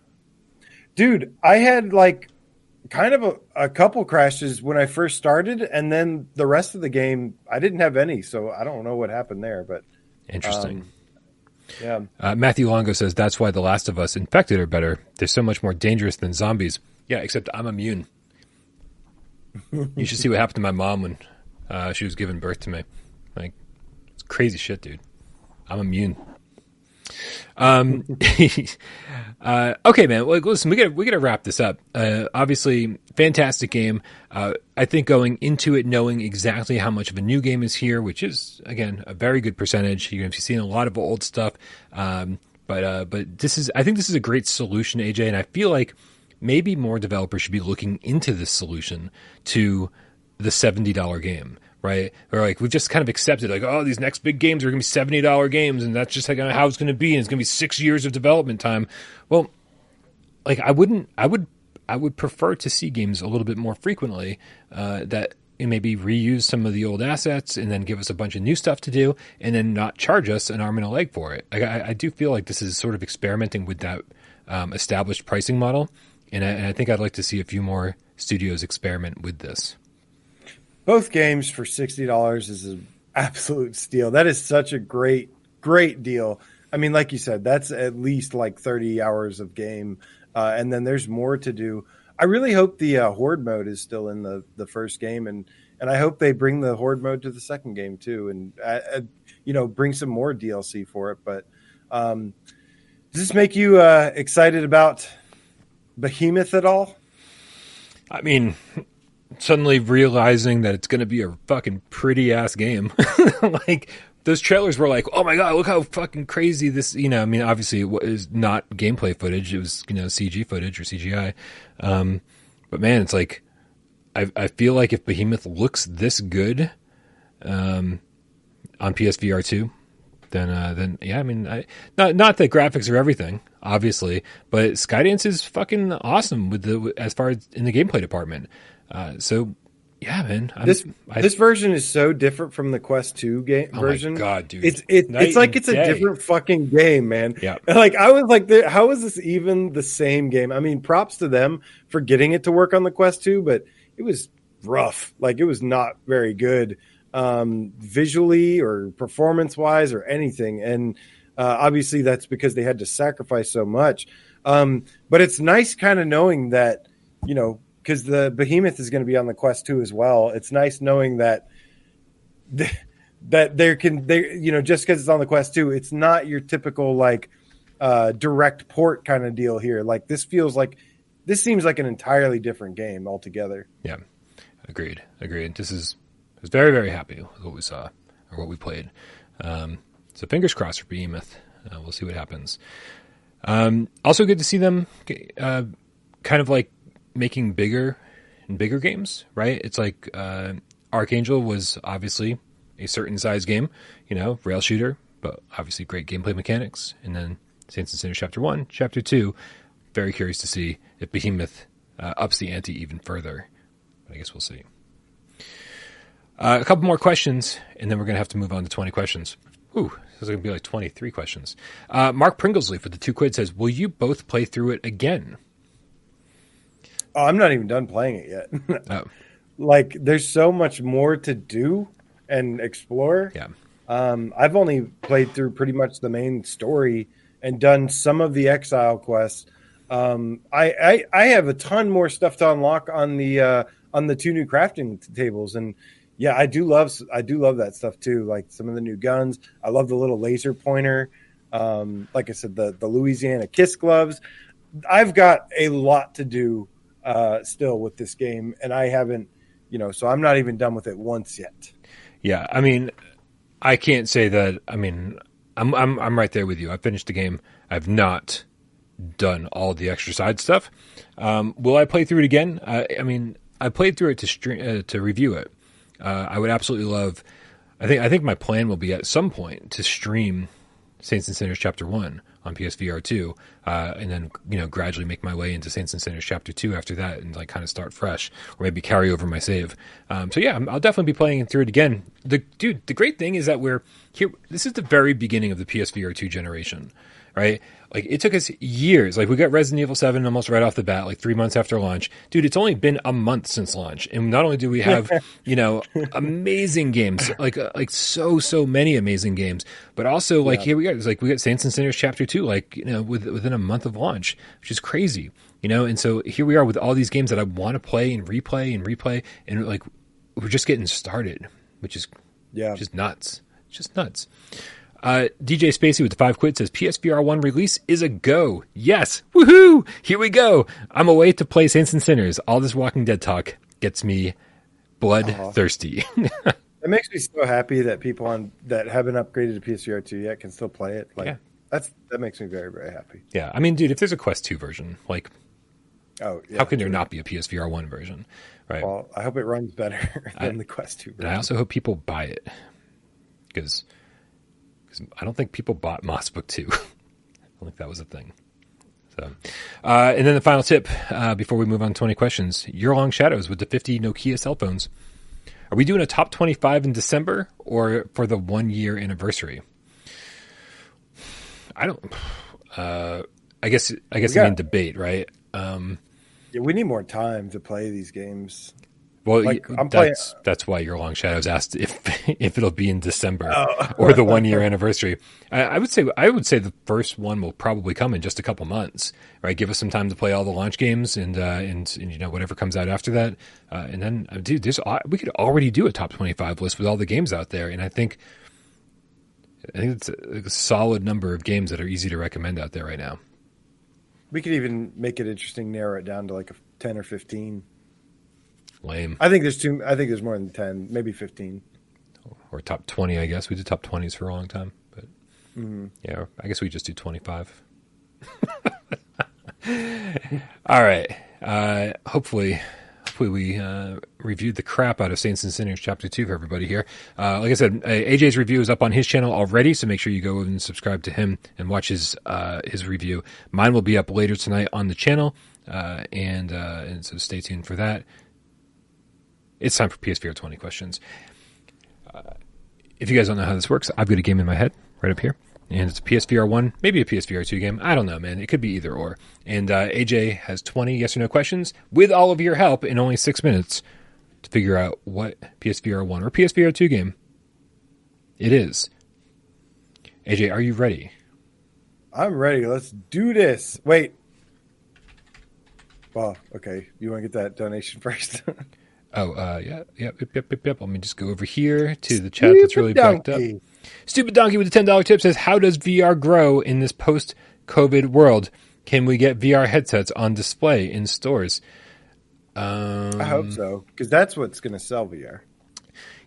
dude i had like kind of a, a couple crashes when i first started and then the rest of the game i didn't have any so i don't know what happened there but Interesting. Um, yeah Uh, Matthew Longo says that's why The Last of Us infected are better. They're so much more dangerous than zombies. Yeah, except I'm immune. you should see what happened to my mom when uh, she was giving birth to me. Like, it's crazy shit, dude. I'm immune. Um, uh, okay, man. Listen, we got we got to wrap this up. Uh, obviously, fantastic game. Uh, I think going into it knowing exactly how much of a new game is here, which is again a very good percentage. Be seeing a lot of old stuff, um, but uh, but this is I think this is a great solution, AJ, and I feel like maybe more developers should be looking into this solution to the seventy dollar game right? Or like we've just kind of accepted like, oh, these next big games are going to be seventy dollar games, and that's just like how it's going to be, and it's going to be six years of development time. Well, like I wouldn't, I would, I would prefer to see games a little bit more frequently uh, that maybe reuse some of the old assets and then give us a bunch of new stuff to do, and then not charge us an arm and a leg for it. Like I, I do feel like this is sort of experimenting with that um, established pricing model, and I, and I think I'd like to see a few more studios experiment with this. Both games for sixty dollars is an absolute steal. That is such a great, great deal. I mean, like you said, that's at least like thirty hours of game, uh, and then there's more to do. I really hope the uh, horde mode is still in the the first game, and and I hope they bring the horde mode to the second game too, and uh, uh you know bring some more DLC for it. But um, does this make you uh, excited about Behemoth at all? I mean, suddenly realizing that it's going to be a fucking pretty ass game. like those trailers were like, oh my god, look how fucking crazy this. You know, I mean, obviously it was not gameplay footage; it was you know CG footage or CGI. Um, but man, it's like I, I feel like if Behemoth looks this good um, on PSVR two, then uh, then yeah, I mean, I, not not that graphics are everything, obviously, but Skydance is fucking awesome with the as far as in the gameplay department. Uh, so yeah, man. I'm, this I, this version is so different from the Quest Two game oh version. God, dude, it's it, it's like it's day. a different fucking game, man. Yeah. Like I was like, how is this even the same game? I mean, props to them for getting it to work on the Quest Two, but it was rough. Like it was not very good um, visually or performance wise or anything. And uh, obviously, that's because they had to sacrifice so much. Um, but it's nice kind of knowing that you know because the behemoth is going to be on the quest too as well. It's nice knowing that that there can they you know just because it's on the quest too, it's not your typical like uh direct port kind of deal here. Like this feels like this seems like an entirely different game altogether. Yeah. Agreed. Agreed. This is I was very very happy with what we saw or what we played. Um so fingers crossed for behemoth. Uh, we'll see what happens. Um also good to see them uh kind of like making bigger and bigger games, right? It's like uh, Archangel was obviously a certain size game, you know, rail shooter, but obviously great gameplay mechanics. And then Saints and Sinners Chapter 1, Chapter 2, very curious to see if Behemoth uh, ups the ante even further. But I guess we'll see. Uh, a couple more questions, and then we're going to have to move on to 20 questions. Ooh, this is going to be like 23 questions. Uh, Mark Pringlesley for the two quid says, Will you both play through it again? Oh, I'm not even done playing it yet. oh. Like, there's so much more to do and explore. Yeah. Um, I've only played through pretty much the main story and done some of the exile quests. Um, I, I, I have a ton more stuff to unlock on the uh, on the two new crafting tables, and yeah, I do love I do love that stuff too. Like some of the new guns, I love the little laser pointer. Um, like I said, the the Louisiana Kiss gloves. I've got a lot to do uh, still with this game, and I haven't, you know, so I'm not even done with it once yet. Yeah, I mean, I can't say that. I mean, I'm I'm I'm right there with you. I finished the game. I've not done all the extra side stuff. Um, will I play through it again? Uh, I mean, I played through it to stream uh, to review it. Uh, I would absolutely love. I think I think my plan will be at some point to stream Saints and Sinners Chapter One on PSVR two, uh, and then you know gradually make my way into Saints and Sinners Chapter two after that, and like kind of start fresh, or maybe carry over my save. Um, so yeah, I'll definitely be playing through it again. The dude, the great thing is that we're here. This is the very beginning of the PSVR two generation, right? Like it took us years. Like we got Resident Evil 7 almost right off the bat, like three months after launch. Dude, it's only been a month since launch. And not only do we have, you know, amazing games, like uh, like so, so many amazing games, but also like yeah. here we got it's like we got Saints and Sinners chapter two, like, you know, with, within a month of launch, which is crazy. You know, and so here we are with all these games that I want to play and replay and replay, and like we're just getting started, which is yeah, just nuts. Just nuts. Uh, DJ Spacey with the five quid says PSVR one release is a go. Yes, woohoo! Here we go. I'm away to play Saints and Sinners. All this Walking Dead talk gets me bloodthirsty. it makes me so happy that people on that haven't upgraded to PSVR two yet can still play it. Like yeah. that's that makes me very very happy. Yeah, I mean, dude, if there's a Quest two version, like Oh, yeah. How can there not be a PSVR one version? Right. Well, I hope it runs better than I- the Quest 2 And I also hope people buy it because I don't think people bought Moss Book 2. I don't think that was a thing. So, uh, and then the final tip uh, before we move on to 20 questions Your Long Shadows with the 50 Nokia cell phones. Are we doing a top 25 in December or for the one year anniversary? I don't. Uh, I guess I guess We I got- mean debate, right? Um, Yeah, we need more time to play these games. Well, Like, I'm playing- that's that's why your long shadows asked if if it'll be in December Oh. or the one year anniversary. I, I would say I would say the first one will probably come in just a couple months, right? Give us some time to play all the launch games and uh, and, and you know whatever comes out after that, uh, and then uh, dude, there's we could already do a top twenty five list with all the games out there, and I think I think it's a, a solid number of games that are easy to recommend out there right now. We could even make it interesting, narrow it down to like a 10 or 15. Lame I think there's two. I think there's more than 10, maybe 15. or top twenty, I guess we did top twenties for a long time, but. Mm-hmm. Yeah, I guess we just do 25. All right. Uh, hopefully, hopefully we uh, reviewed the crap out of Saints and Sinners Chapter 2 for everybody here. Uh, like I said, uh, AJ's review is up on his channel already, so make sure you go and subscribe to him and watch his uh, his review. Mine will be up later tonight on the channel, uh, and, uh, and so stay tuned for that. It's time for PSVR 20 questions if you guys don't know how this works, I've got a game in my head right up here, and it's a PSVR one, maybe a PSVR two game. I don't know, man. It could be either or. And uh, AJ has twenty yes or no questions with all of your help in only six minutes to figure out what PSVR one or PSVR two game it is. AJ, are you ready? I'm ready. Let's do this. Wait. Well, okay. You want to get that donation first? Oh, uh, yeah, yep, yep, yep, yep, yep. Let me just go over here to the chat that's really backed up. Stupid Donkey with the ten dollar tip says, "How does VR grow in this post-COVID world? Can we get VR headsets on display in stores?" Um, I hope so, because that's what's going to sell VR.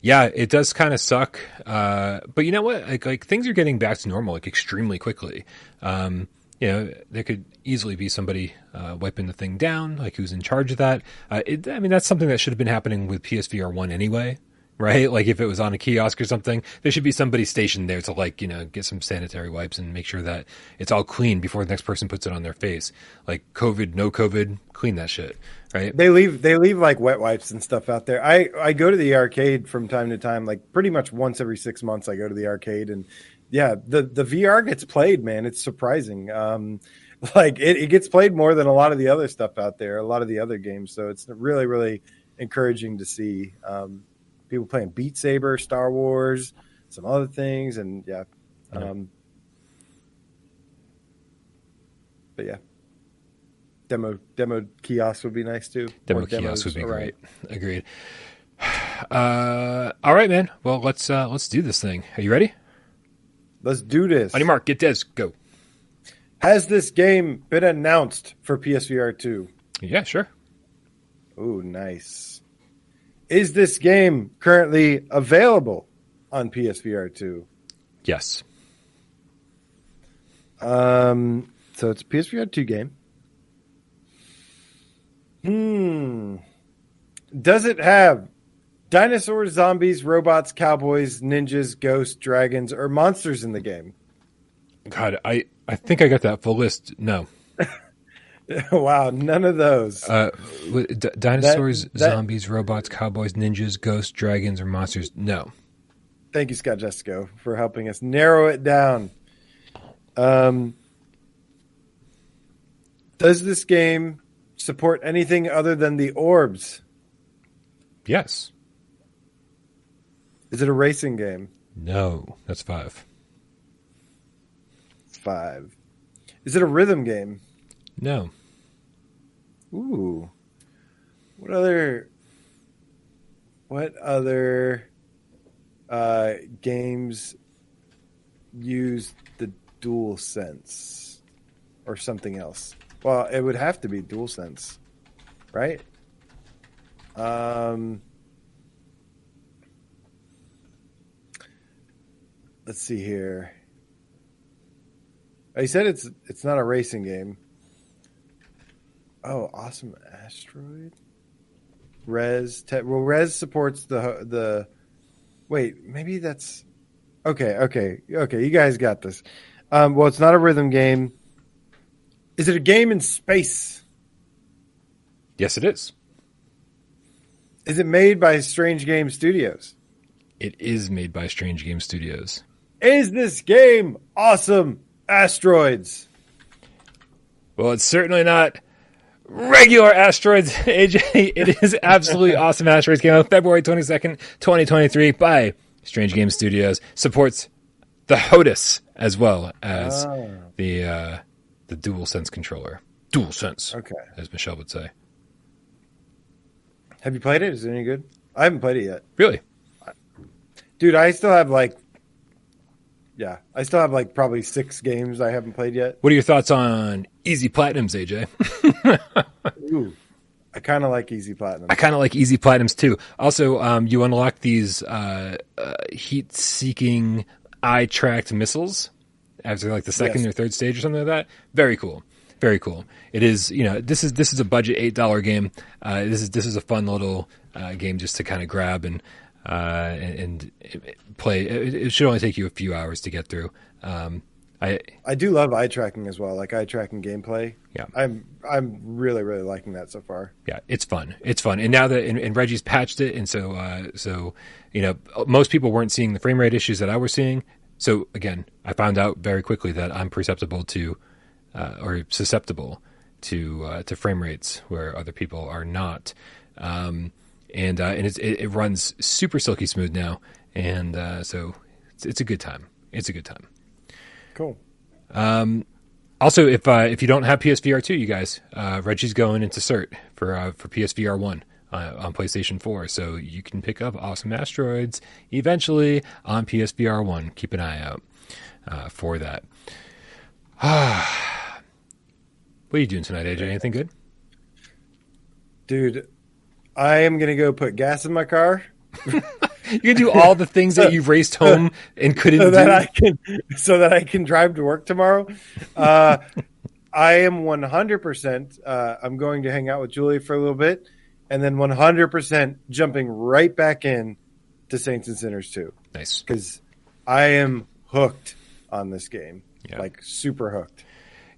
yeah, it does kind of suck, uh, but you know what? Like, like things are getting back to normal like extremely quickly. Um, you know, there could easily be somebody uh, wiping the thing down, like who's in charge of that. Uh, it, I mean, that's something that should have been happening with PSVR one anyway, right? Like if it was on a kiosk or something, there should be somebody stationed there to like you know get some sanitary wipes and make sure that it's all clean before the next person puts it on their face. Like COVID, no COVID, clean that shit, right? They leave they leave like wet wipes and stuff out there. I I go to the arcade from time to time, like pretty much once every six months. I go to the arcade and yeah, the the VR gets played, man. It's surprising. Um, like it, it gets played more than a lot of the other stuff out there, a lot of the other games. So it's really really encouraging to see um, people playing Beat Saber, Star Wars, some other things, and yeah. Um, but yeah, demo demo kiosks would be nice too. Demo More kiosk would be great. Agreed. Uh, all right, man. Well, let's uh, let's do this thing. Are you ready? Let's do this. On your mark, get Des, go. Has this game been announced for PSVR 2? Yeah, sure. Oh, nice. Is this game currently available on PSVR 2? Yes. Um, so it's a PSVR 2 game. Hmm. Does it have dinosaurs, zombies, robots, cowboys, ninjas, ghosts, dragons, or monsters in the game? God, I I think I got that full list. No. wow, none of those. Uh, d- dinosaurs, That- that- zombies, robots, cowboys, ninjas, ghosts, dragons, or monsters. No. Thank you, Scott Jessico, for helping us narrow it down. Um, does this game support anything other than the orbs? Yes. Is it a racing game? No. That's five. Five. Is it a rhythm game? No. Ooh. What other what other uh games use the dual sense or something else? Well, it would have to be dual sense, right? Um Let's see here. Oh, you said it's it's not a racing game. Oh, awesome asteroid. Rez. Te- well, Rez supports the the. Wait, maybe that's. Okay, okay, okay. You guys got this. Um, well, it's not a rhythm game. Is it a game in space? Yes, it is. Is it made by Strange Game Studios? It is made by Strange Game Studios. Is this game awesome asteroids? Well, it's certainly not regular asteroids, AJ. It is absolutely awesome asteroids. Came out February 22nd, 2023 by Strange Game Studios. Supports the HOTAS as well as Oh. the uh, the Dual Sense controller. Dual Sense, Okay. as Michelle would say. Have you played it? Is it any good? I haven't played it yet. Really? Dude, I still have like Yeah, I still have like probably 6 games I haven't played yet. What are your thoughts on Easy Platinums, AJ? Ooh. I kind of like Easy Platinum. I kind of like Easy Platinums too. Also, um, you unlock these uh, uh, heat-seeking eye-tracked missiles after like the second Yes. or third stage or something like that. Very cool. Very cool. It is, you know, this is this is a budget eight dollar game. Uh, this is this is a fun little uh, game just to kind of grab and uh, and, and play. It, it should only take you a few hours to get through. Um, I I do love eye tracking as well, like eye tracking gameplay. Yeah. I'm I'm really really liking that so far. yeah, it's fun. It's fun. And now that and, and Reggie's patched it, and so uh, so you know most people weren't seeing the frame rate issues that I was seeing. So again, I found out very quickly that I'm perceptible to uh, or susceptible to uh, to frame rates where other people are not. Um, and uh, and it's, it, it runs super silky smooth now, and uh, so it's, it's a good time. It's a good time. Cool. Also, if uh, if you don't have PSVR two, you guys, uh, Reggie's going into cert for uh, for PSVR one uh, on PlayStation four, so you can pick up Awesome Asteroids eventually on PSVR one. Keep an eye out uh, for that. what are you doing tonight, AJ? Anything good? Dude, I am going to go put gas in my car You can do all the things that you've raced home and couldn't so that do. I can so that I can drive to work tomorrow. Uh, I am 100% uh, I'm going to hang out with Julie for a little bit and then 100% jumping right back in to Saints and Sinners 2 nice. cuz I am hooked on this game. Yeah. Like super hooked.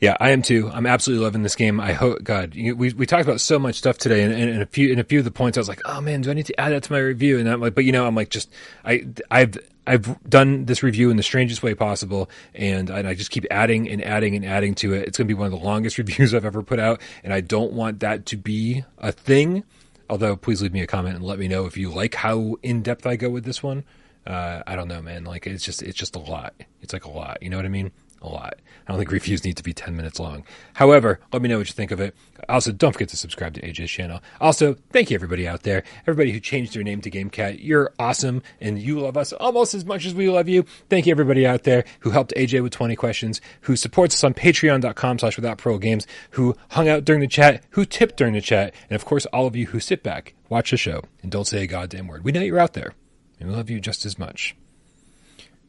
Yeah, I am too. I'm absolutely loving this game. I hope God. You, we we talked about so much stuff today, and, and, and a few and a few of the points I was like, oh man, do I need to add that to my review? And I'm like, but you know, I'm like, just I I've I've done this review in the strangest way possible, and, and I just keep adding and adding and adding to it. It's going to be one of the longest reviews I've ever put out, and I don't want that to be a thing. Although, please leave me a comment and let me know if you like how in depth I go with this one. Uh, I don't know, man. Like it's just it's just a lot. It's like a lot. You know what I mean? A lot. I don't think reviews need to be ten minutes long. However, let me know what you think of it. Also, don't forget to subscribe to AJ's channel. Also, thank you everybody out there, everybody who changed their name to GameCat. You're awesome, and you love us almost as much as we love you. Thank you everybody out there who helped AJ with twenty questions, who supports us on Patreon.com/slash Without Pro Games, who hung out during the chat, who tipped during the chat, and of course, all of you who sit back, watch the show, and don't say a goddamn word. We know you're out there, and we love you just as much.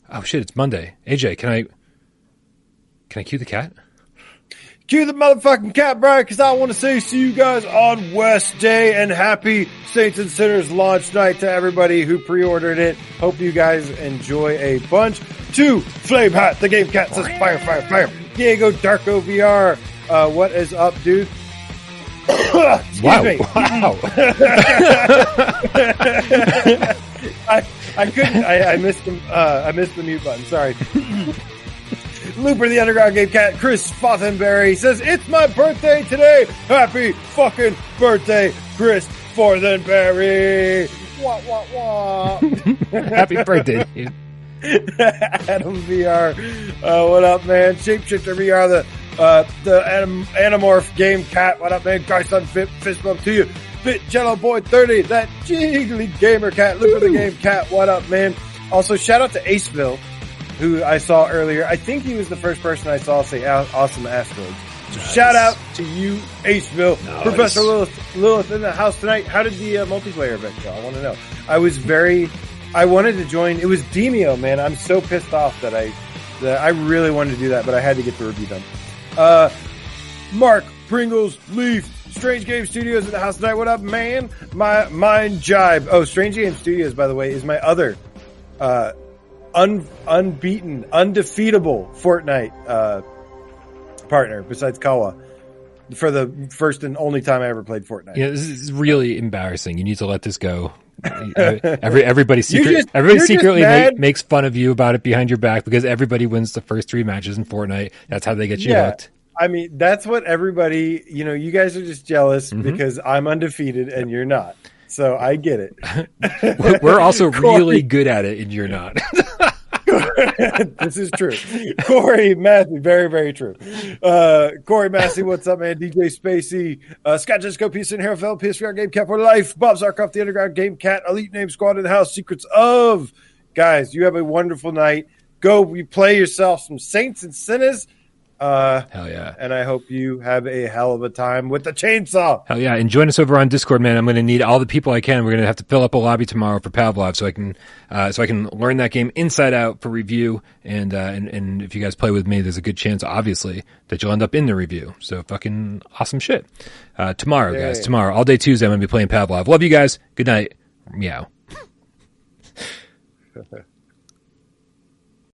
Oh shit! It's Monday. AJ, can I can I cue the cat? Cue the motherfucking cat, Brian, because I want to say see you guys on West Day and happy Saints and Sinners launch night to everybody who pre-ordered it. Hope you guys enjoy a bunch. To Flame Hat, the game cat says fire, fire, fire. Diego Darko VR, uh, what is up, dude? Wow! Wow! I, I couldn't. I, I missed the. Uh, I missed the mute button. Sorry. Looper, the underground game cat, Chris Fothenberry says it's my birthday today. Happy fucking birthday, Chris Fothenberry. Wah wah wah. Happy birthday! dude. Adam VR, uh, what up, man? Shapeshifter VR, the uh, the anim- Animorph game cat. What up, man? Guys on fit, fist bump to you. Fit Jello Boy 30, that jiggly gamer cat. Look for the game cat. What up, man? Also, shout out to Aceville, who I saw earlier. I think he was the first person I saw say awesome asteroids. So shout out to you, Aceville. Nice. Professor Lilith, Lilith in the house tonight. How did the uh, multiplayer event go? I want to know. I was very, I wanted to join. It was Demio, man. I'm so pissed off that I, that I really wanted to do that, but I had to get the review done. Uh, Mark Pringles, Leaf, Strange Game Studios in the house tonight. What up, man? My mind jibe. Oh, Strange Game Studios, by the way, is my other uh, un, unbeaten, undefeatable Fortnite uh, partner besides Kawa for the first and only time I ever played Fortnite. Yeah, this is really embarrassing. You need to let this go. Every everybody secret, just- everybody secretly ma- makes fun of you about it behind your back because everybody wins the first three matches in Fortnite. That's how they get you Yeah. hooked. I mean, that's what everybody, you know, you guys are just jealous Mm-hmm. because I'm undefeated and you're not. So I get it. We're, also Corey- really good at it, and you're not. this is true. Corey Massey, very, very true. Uh, Corey Massey, what's up, man? DJ Spacey, uh, Scott Jesco, Peace in Hero PSVR Game Cat for Life, Bob Zarkoff, The Underground Game Cat, Elite Name Squad in the House, Secrets of. Guys, you have a wonderful night. Go play yourself some Saints and Sinners. Uh, Hell yeah. and I hope you have a hell of a time with the chainsaw. Hell yeah. And join us over on Discord, man. I'm going to need all the people I can. We're going to have to fill up a lobby tomorrow for Pavlov so I can, uh, so I can learn that game inside out for review. And, uh, and, and if you guys play with me, there's a good chance, obviously, that you'll end up in the review. So fucking awesome shit. Uh, tomorrow, guys, tomorrow, all day Tuesday, I'm going to be playing Pavlov. Love you guys. Good night. Meow.